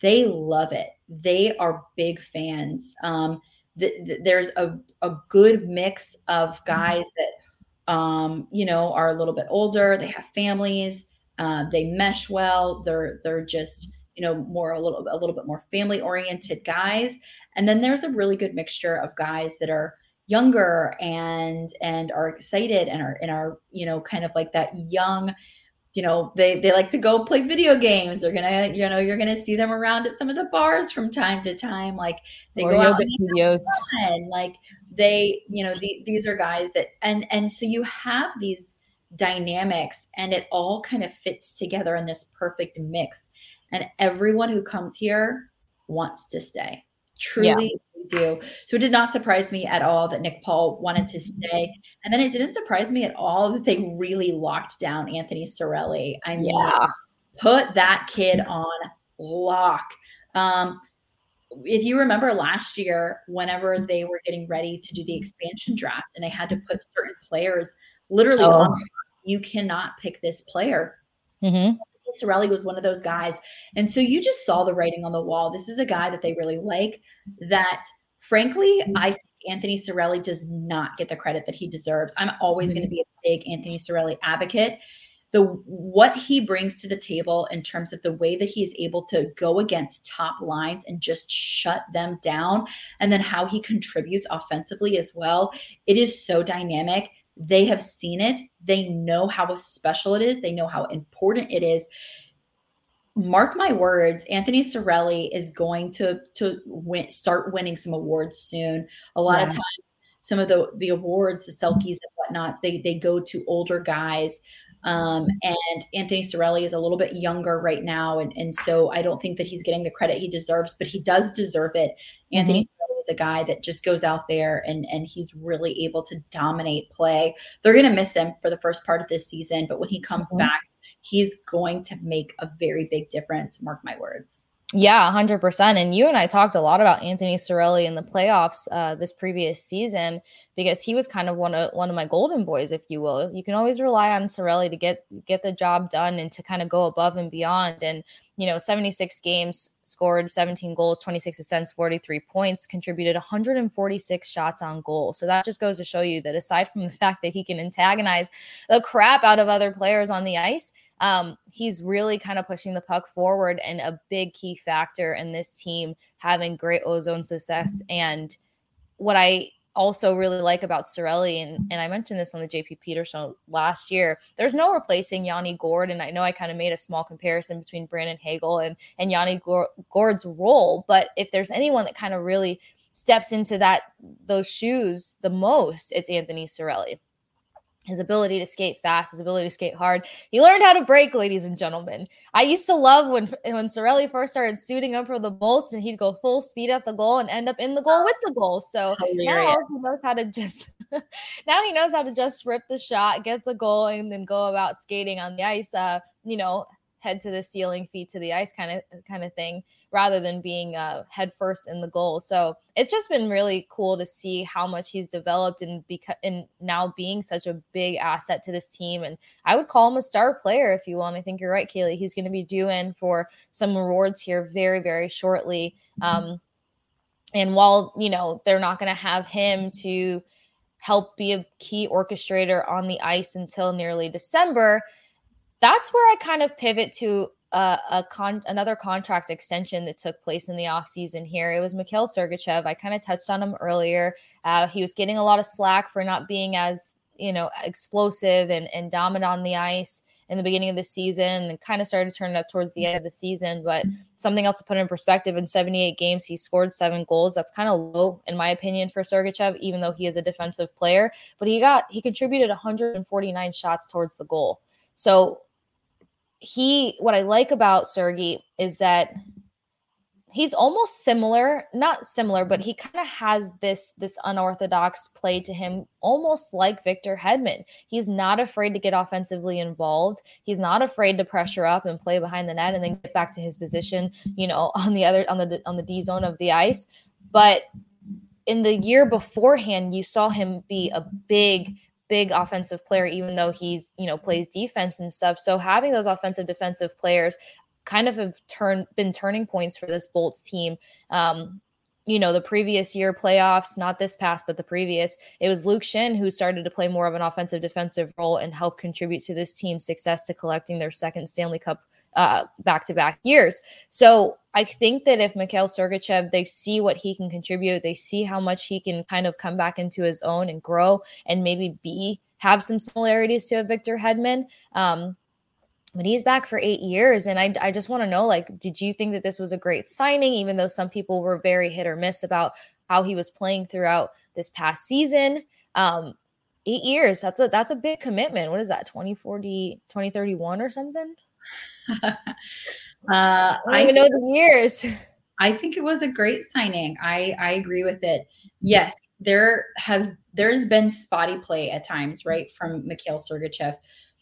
C: they love it. They are big fans. Um, th- th- there's a, a good mix of guys that, um, you know, are a little bit older. They have families. Uh, they mesh well. They're they're just you know more a little a little bit more family oriented guys. And then there's a really good mixture of guys that are younger and and are excited and are and are you know kind of like that young you know they they like to go play video games. They're gonna you know you're gonna see them around at some of the bars from time to time. Like they or go yoga out studios. and like they you know the, these are guys that and and so you have these dynamics and it all kind of fits together in this perfect mix and everyone who comes here wants to stay. Truly yeah. do. So it did not surprise me at all that Nick Paul wanted to stay. And then it didn't surprise me at all that they really locked down Anthony Cirelli. I mean, yeah. put that kid on lock. Um, if you remember last year, whenever they were getting ready to do the expansion draft and they had to put certain players literally oh. on, you cannot pick this player. Mm-hmm. Cirelli was one of those guys. And so you just saw the writing on the wall. This is a guy that they really like that frankly, mm-hmm. I think Anthony Cirelli does not get the credit that he deserves. I'm always mm-hmm. going to be a big Anthony Cirelli advocate. The what he brings to the table in terms of the way that he is able to go against top lines and just shut them down and then how he contributes offensively as well. It is so dynamic. They have seen it. They know how special it is. They know how important it is. Mark my words, Anthony Cirelli is going to to win, start winning some awards soon. A lot yeah. of times, some of the the awards, the Selkes and whatnot, they they go to older guys. Um, and Anthony Cirelli is a little bit younger right now, and and so I don't think that he's getting the credit he deserves, but he does deserve it. Anthony mm-hmm is a guy that just goes out there and and he's really able to dominate play. They're going to miss him for the first part of this season, but when he comes mm-hmm. back, he's going to make a very big difference. Mark my words.
B: Yeah, 100%. And you and I talked a lot about Anthony Cirelli in the playoffs uh, this previous season because he was kind of one of one of my golden boys, if you will. You can always rely on Cirelli to get get the job done and to kind of go above and beyond. And, you know, 76 games, scored 17 goals, 26 assists, 43 points, contributed 146 shots on goal. So that just goes to show you that aside from the fact that he can antagonize the crap out of other players on the ice – um, he's really kind of pushing the puck forward and a big key factor in this team having great ozone success. And what I also really like about Cirelli, and, and I mentioned this on the JP Peterson last year, there's no replacing Yanni Gourde. And I know I kind of made a small comparison between Brandon Hagel and, and Yanni Gourde's role. But if there's anyone that kind of really steps into that those shoes the most, it's Anthony Cirelli his ability to skate fast, his ability to skate hard. He learned how to break, ladies and gentlemen. I used to love when when Cirelli first started suiting up for the bolts and he'd go full speed at the goal and end up in the goal with the goal. So now he knows how to just now he knows how to just rip the shot, get the goal, and then go about skating on the ice. Uh, you know, head to the ceiling, feet to the ice kind of kind of thing rather than being uh, head first in the goal. So it's just been really cool to see how much he's developed and because and now being such a big asset to this team. And I would call him a star player if you. And I think you're right, Kailey. He's going to be due in for some rewards here very, very shortly. Um, and while you know they're not going to have him to help be a key orchestrator on the ice until nearly December, that's where I kind of pivot to a con- another contract extension that took place in the offseason here. It was Mikhail Sergachev. I kind of touched on him earlier. Uh, he was getting a lot of slack for not being as, you know, explosive and, and dominant on the ice in the beginning of the season and kind of started turning up towards the end of the season. But something else to put in perspective in 78 games, he scored seven goals. That's kind of low, in my opinion, for Sergachev, even though he is a defensive player. But he got, he contributed 149 shots towards the goal. So he what I like about Sergey is that he's almost similar, not similar, but he kind of has this this unorthodox play to him, almost like Victor Hedman. He's not afraid to get offensively involved. He's not afraid to pressure up and play behind the net and then get back to his position, you know, on the other on the on the D zone of the ice But in the year beforehand, you saw him be a big, big offensive player, even though he's, you know, plays defense and stuff. So having those offensive defensive players kind of have turned been turning points for this Bolts team. Um, you know, the previous year playoffs, not this past, but the previous, it was Luke Schenn who started to play more of an offensive defensive role and help contribute to this team's success to collecting their second Stanley Cup back to back years. So I think that if Mikhail Sergachev, they see what he can contribute, they see how much he can kind of come back into his own and grow and maybe be have some similarities to a Victor Hedman. Um, but he's back for eight years. And I, I just want to know, like, did you think that this was a great signing, even though some people were very hit or miss about how he was playing throughout this past season? Um, eight years, that's a that's a big commitment. What is that, 2040, 2031 or something? uh, I don't even know the years.
C: I think it was a great signing. I I agree with it. Yes, there have there's been spotty play at times, right, from Mikhail Sergachev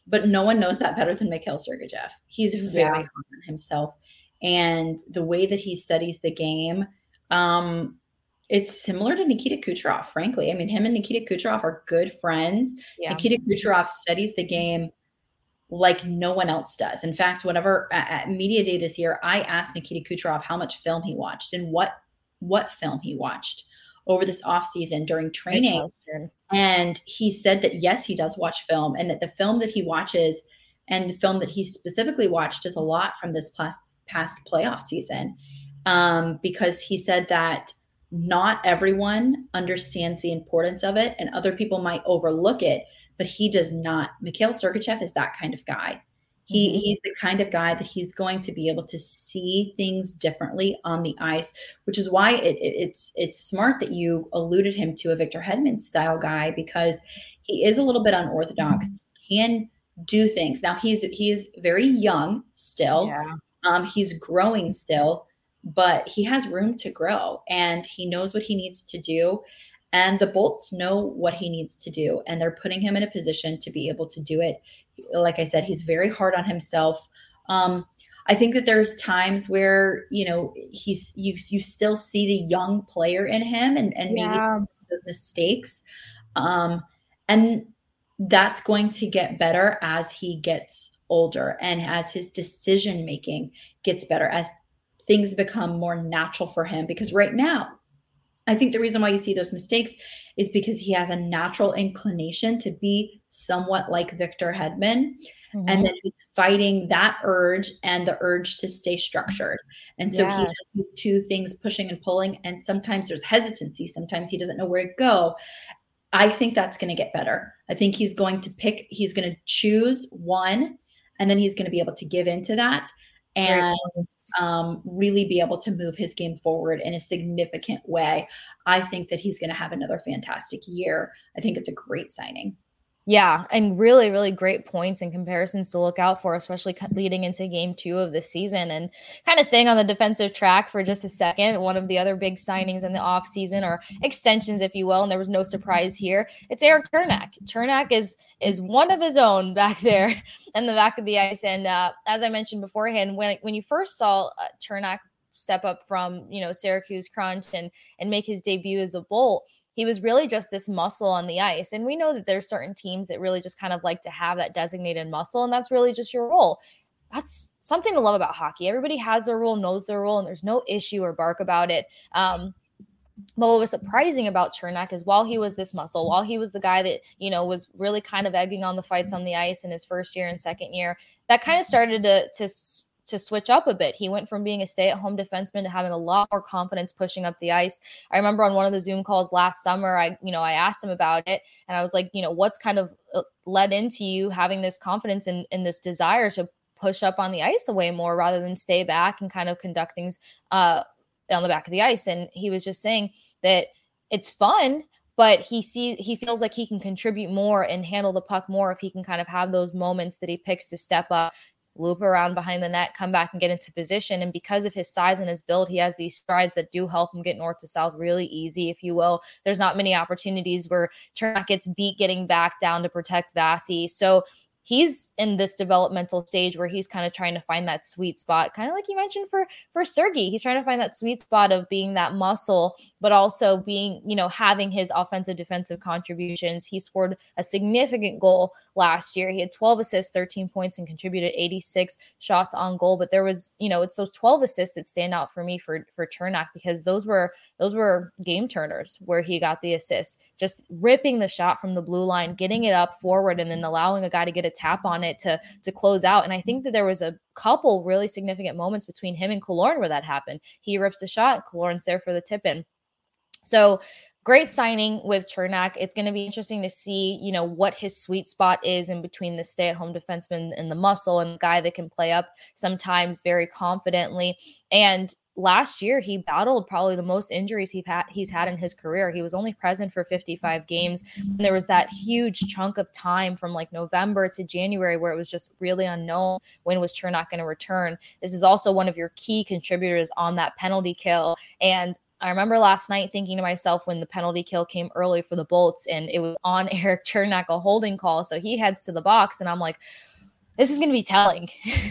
C: but no one knows that better than Mikhail Sergachev. He's very yeah. hard on himself. And the way that he studies the game, um, it's similar to Nikita Kucherov, frankly. I mean, him and Nikita Kucherov are good friends. Yeah. Nikita Kucherov studies the game like no one else does. In fact, whenever at, media day this year, I asked Nikita Kucherov how much film he watched and what what film he watched over this off season during training. And he said that yes, he does watch film, and that the film that he watches and the film that he specifically watched is a lot from this past, past playoff season, um, because he said that not everyone understands the importance of it, and other people might overlook it, but he does not. Mikhail Sergachev is that kind of guy. He, mm-hmm. he's the kind of guy that he's going to be able to see things differently on the ice, which is why it, it, it's it's smart that you alluded him to a Victor Hedman style guy because he is a little bit unorthodox. He can do things. Now he's he is very young still. Yeah. Um, he's growing still, but he has room to grow and he knows what he needs to do. And the Bolts know what he needs to do, and they're putting him in a position to be able to do it like I said, he's very hard on himself. Um, I think that there's times where you know he's you you still see the young player in him and and yeah. maybe those mistakes, um, and that's going to get better as he gets older and as his decision making gets better as things become more natural for him because right now I think the reason why you see those mistakes is because he has a natural inclination to be somewhat like Victor Hedman. Mm-hmm. And then he's fighting that urge and the urge to stay structured. And so yes. he has these two things pushing and pulling. And sometimes there's hesitancy. Sometimes he doesn't know where to go. I think that's going to get better. I think he's going to pick, he's going to choose one, and then he's going to be able to give into that and um, really be able to move his game forward in a significant way. I think that he's going to have another fantastic year. I think it's a great signing.
B: Yeah, and really, really great points and comparisons to look out for, especially leading into game two of the season. And kind of staying on the defensive track for just a second, one of the other big signings in the offseason or extensions, if you will, and there was no surprise here. It's Erik Cernak. Cernak is is one of his own back there in the back of the ice. And uh, as I mentioned beforehand, when when you first saw uh, Cernak step up from you know Syracuse Crunch and and make his debut as a Bolt he was really just this muscle on the ice. And we know that there's certain teams that really just kind of like to have that designated muscle, and that's really just your role. That's something to love about hockey. Everybody has their role, knows their role, and there's no issue or bark about it. Um, but what was surprising about Cernak is while he was this muscle, while he was the guy that, you know, was really kind of egging on the fights on the ice in his first year and second year, that kind of started to to to switch up a bit. He went from being a stay-at-home defenseman to having a lot more confidence pushing up the ice. I remember on one of the Zoom calls last summer, I you know I asked him about it, and I was like, you know, what's kind of uh, led into you having this confidence and, and this desire to push up on the ice away more rather than stay back and kind of conduct things uh, on the back of the ice. And he was just saying that it's fun, but he see he feels like he can contribute more and handle the puck more if he can kind of have those moments that he picks to step up loop around behind the net, come back and get into position. And because of his size and his build, he has these strides that do help him get north to south really easy, if you will. There's not many opportunities where Cernak gets beat getting back down to protect Vasi. So he's in this developmental stage where he's kind of trying to find that sweet spot, kind of like you mentioned for for Sergey. He's trying to find that sweet spot of being that muscle, but also being, you know, having his offensive defensive contributions. He scored a significant goal last year. He had 12 assists, 13 points, and contributed 86 shots on goal. But there was, you know, it's those 12 assists that stand out for me for for Cernak because those were those were game turners where he got the assist, just ripping the shot from the blue line, getting it up forward, and then allowing a guy to get a tap on it to to close out. And I think that there was a couple really significant moments between him and Killorn where that happened. He rips the shot, Killorn's there for the tip in. So great signing with Cernak. It's going to be interesting to see, you know, what his sweet spot is in between the stay-at-home defenseman and the muscle and the guy that can play up sometimes very confidently. And last year he battled probably the most injuries he's had he's had in his career. He was only present for 55 games. And there was that huge chunk of time from like November to January where it was just really unknown when was Cernak going to return. This is also one of your key contributors on that penalty kill. And I remember last night thinking to myself when the penalty kill came early for the Bolts and it was on Erik Cernak, a holding call. So he heads to the box and I'm like, this is going to be telling.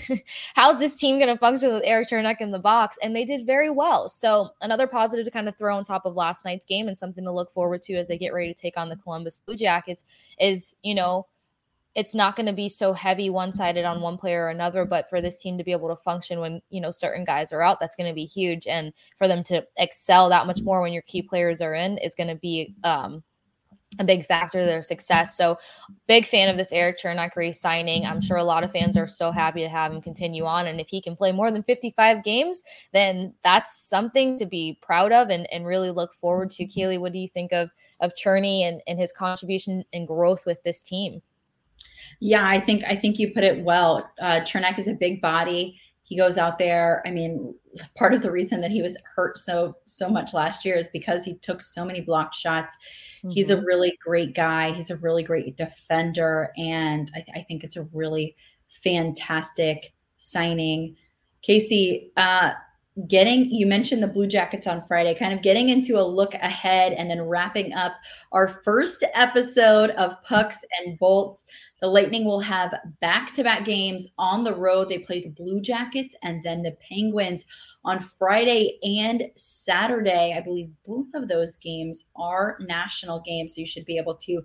B: How's this team going to function with Erik Cernak in the box? And they did very well. So another positive to kind of throw on top of last night's game and something to look forward to as they get ready to take on the Columbus Blue Jackets is, you know, it's not going to be so heavy one-sided on one player or another but for this team to be able to function when you know certain guys are out that's going to be huge and for them to excel that much more when your key players are in is going to be um, a big factor of their success. So, big fan of this Erik Cernak signing. I'm sure a lot of fans are so happy to have him continue on. And if he can play more than 55 games, then that's something to be proud of and, and really look forward to. Kailey, what do you think of of Cherney and, and his contribution and growth with this team?
C: Yeah, I think I think you put it well. Uh, Cernak is a big body. He goes out there. I mean, part of the reason that he was hurt so so much last year is because he took so many blocked shots Mm-hmm. He's a mm-hmm. really great guy. He's a really great defender. And I, th- I think it's a really fantastic signing. Kasey, uh, getting you mentioned the blue jackets on friday kind of getting into a look ahead and then wrapping up our first episode of pucks and bolts the lightning will have back-to-back games on the road they play the blue jackets and then the penguins on Friday and Saturday. I believe both of those games are national games, so you should be able to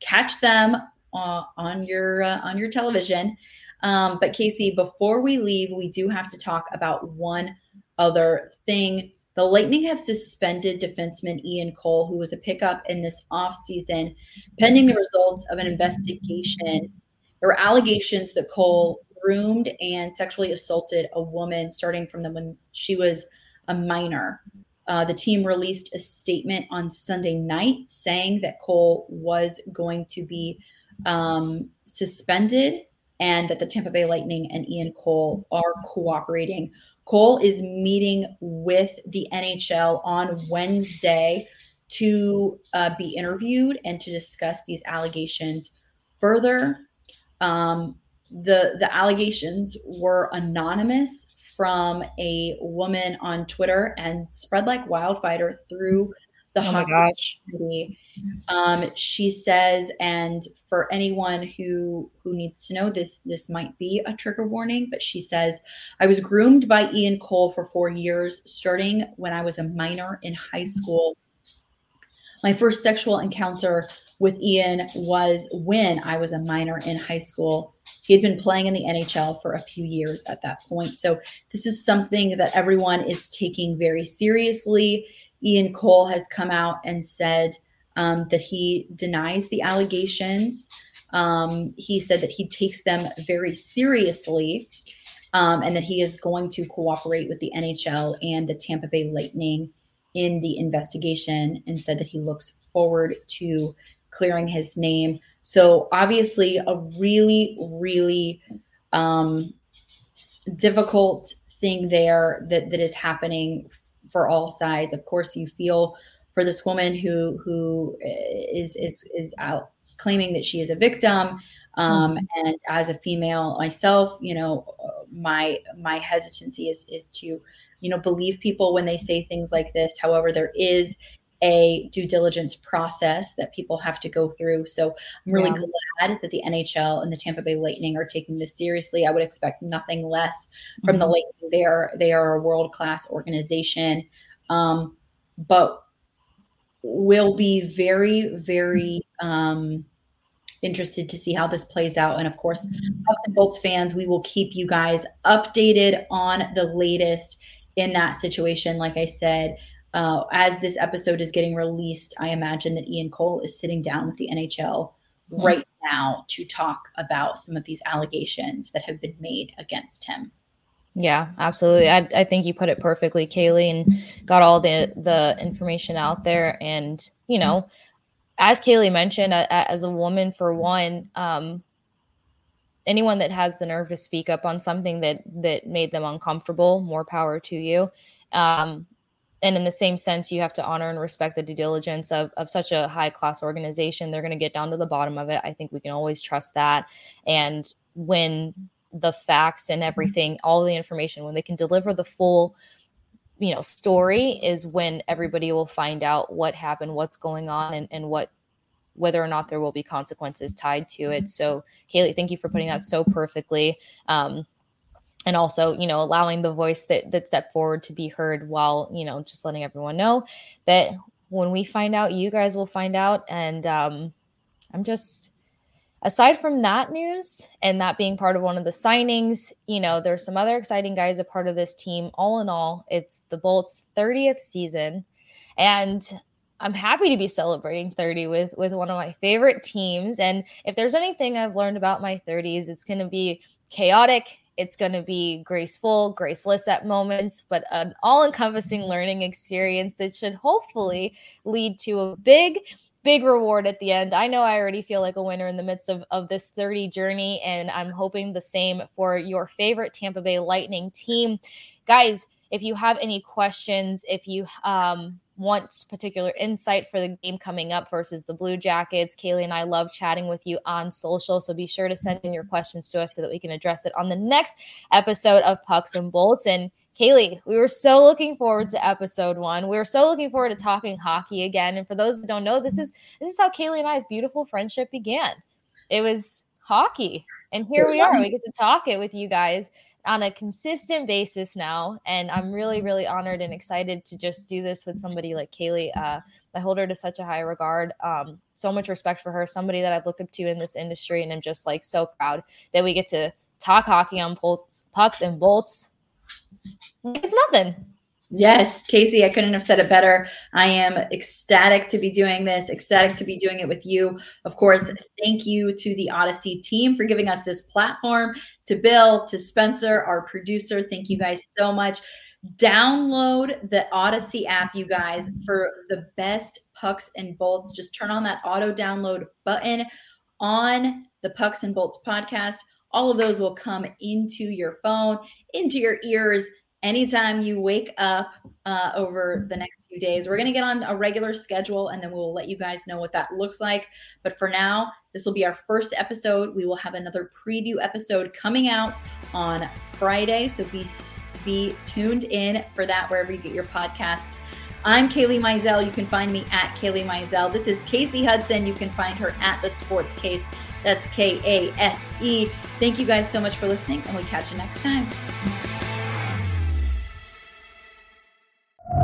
C: catch them uh, on your uh, on your television. Um, but Kasey, before we leave, we do have to talk about one other thing. The Lightning have suspended defenseman Ian Cole, who was a pickup in this offseason, pending the results of an investigation. There were allegations that Cole groomed and sexually assaulted a woman starting from the when she was a minor. Uh, the team released a statement on Sunday night saying that Cole was going to be um, suspended and that the Tampa Bay Lightning and Ian Cole are cooperating. Cole is meeting with the NHL on Wednesday to uh, be interviewed and to discuss these allegations further. Um, the the allegations were anonymous from a woman on Twitter and spread like wildfire through the oh
B: gosh.
C: community. Um, she says, and for anyone who who needs to know this, this might be a trigger warning, but she says, I was groomed by Ian Cole for four years, starting when I was a minor in high school. My first sexual encounter with Ian was when I was a minor in high school. He had been playing in the NHL for a few years at that point. So, this is something that everyone is taking very seriously. Ian Cole has come out and said um, that he denies the allegations. Um, he said that he takes them very seriously um, and that he is going to cooperate with the NHL and the Tampa Bay Lightning in the investigation and said that he looks forward to clearing his name. So obviously, a really, really um, difficult thing there that that is happening for all sides. Of course, you feel for this woman who who is is is out claiming that she is a victim. Um, mm-hmm. And as a female myself, you know, my my hesitancy is is to you know believe people when they say things like this. However, there is a due diligence process that people have to go through. So I'm really yeah. glad that the NHL and the Tampa Bay Lightning are taking this seriously. I would expect nothing less from mm-hmm. the Lightning. They are they are a world class organization, um, but will be very very um, interested to see how this plays out. And of course, Pucks and Bolts fans, we will keep you guys updated on the latest in that situation. Like I said, uh, as this episode is getting released, I imagine that Ian Cole is sitting down with the NHL mm-hmm. right now to talk about some of these allegations that have been made against him.
B: Yeah, absolutely. I, I think you put it perfectly, Kailey, and got all the the information out there. And you know, as Kailey mentioned, as a woman, for one, um, anyone that has the nerve to speak up on something that that made them uncomfortable, more power to you. Um, and in the same sense, you have to honor and respect the due diligence of, of such a high class organization. They're going to get down to the bottom of it. I think we can always trust that. And when the facts and everything, all the information, when they can deliver the full, you know, story, is when everybody will find out what happened, what's going on, and, and what whether or not there will be consequences tied to it. So, Kailey, thank you for putting that so perfectly. Um, and also you know allowing the voice that that stepped forward to be heard while you know just letting everyone know that when we find out you guys will find out. And um i'm just aside from that news and that being part of one of the signings you know there's some other exciting guys a part of this team. All in all it's the bolts 30th season. And i'm happy to be celebrating 30 with with one of my favorite teams. And if there's anything i've learned about my 30s it's going to be chaotic it's going to be graceful, graceless at moments, but an all encompassing learning experience that should hopefully lead to a big, big reward at the end. I know I already feel like a winner in the midst of, of this 30 journey, and I'm hoping the same for your favorite Tampa Bay Lightning team. Guys, if you have any questions, if you um, want particular insight for the game coming up versus the Blue Jackets, Kailey and I love chatting with you on social. So be sure to send in your questions to us so that we can address it on the next episode of Pucks and Bolts. And Kailey, we were so looking forward to episode one. We were so looking forward to talking hockey again. And for those that don't know, this is this is how Kailey and I's beautiful friendship began. It was hockey. And here we are. We get to talk it with you guys on a consistent basis now. And I'm really, really honored and excited to just do this with somebody like Kailey. Uh, I hold her to such a high regard. Um, so much respect for her, somebody that I've looked up to in this industry. And I'm just like so proud that we get to talk hockey on bolts, pucks and bolts. It's nothing.
C: Yes, Kasey, I couldn't have said it better. I am ecstatic to be doing this, ecstatic to be doing it with you. Of course, thank you to the Audacy team for giving us this platform, to Bill, to Spencer, our producer. Thank you guys so much. Download the Audacy app, you guys, for the best pucks and bolts. Just turn on that auto download button on the Pucks and Bolts podcast. All of those will come into your phone, into your ears anytime you wake up uh, over the next few days. We're going to get on a regular schedule and then we'll let you guys know what that looks like. But for now, this will be our first episode. We will have another preview episode coming out on Friday. So be, be tuned in for that wherever you get your podcasts. I'm Kailey Mizelle. You can find me at Kailey Mizelle. This is Kasey Hudson. You can find her at the Sports Case. That's K A S E. Thank you guys so much for listening, and we'll catch you next time.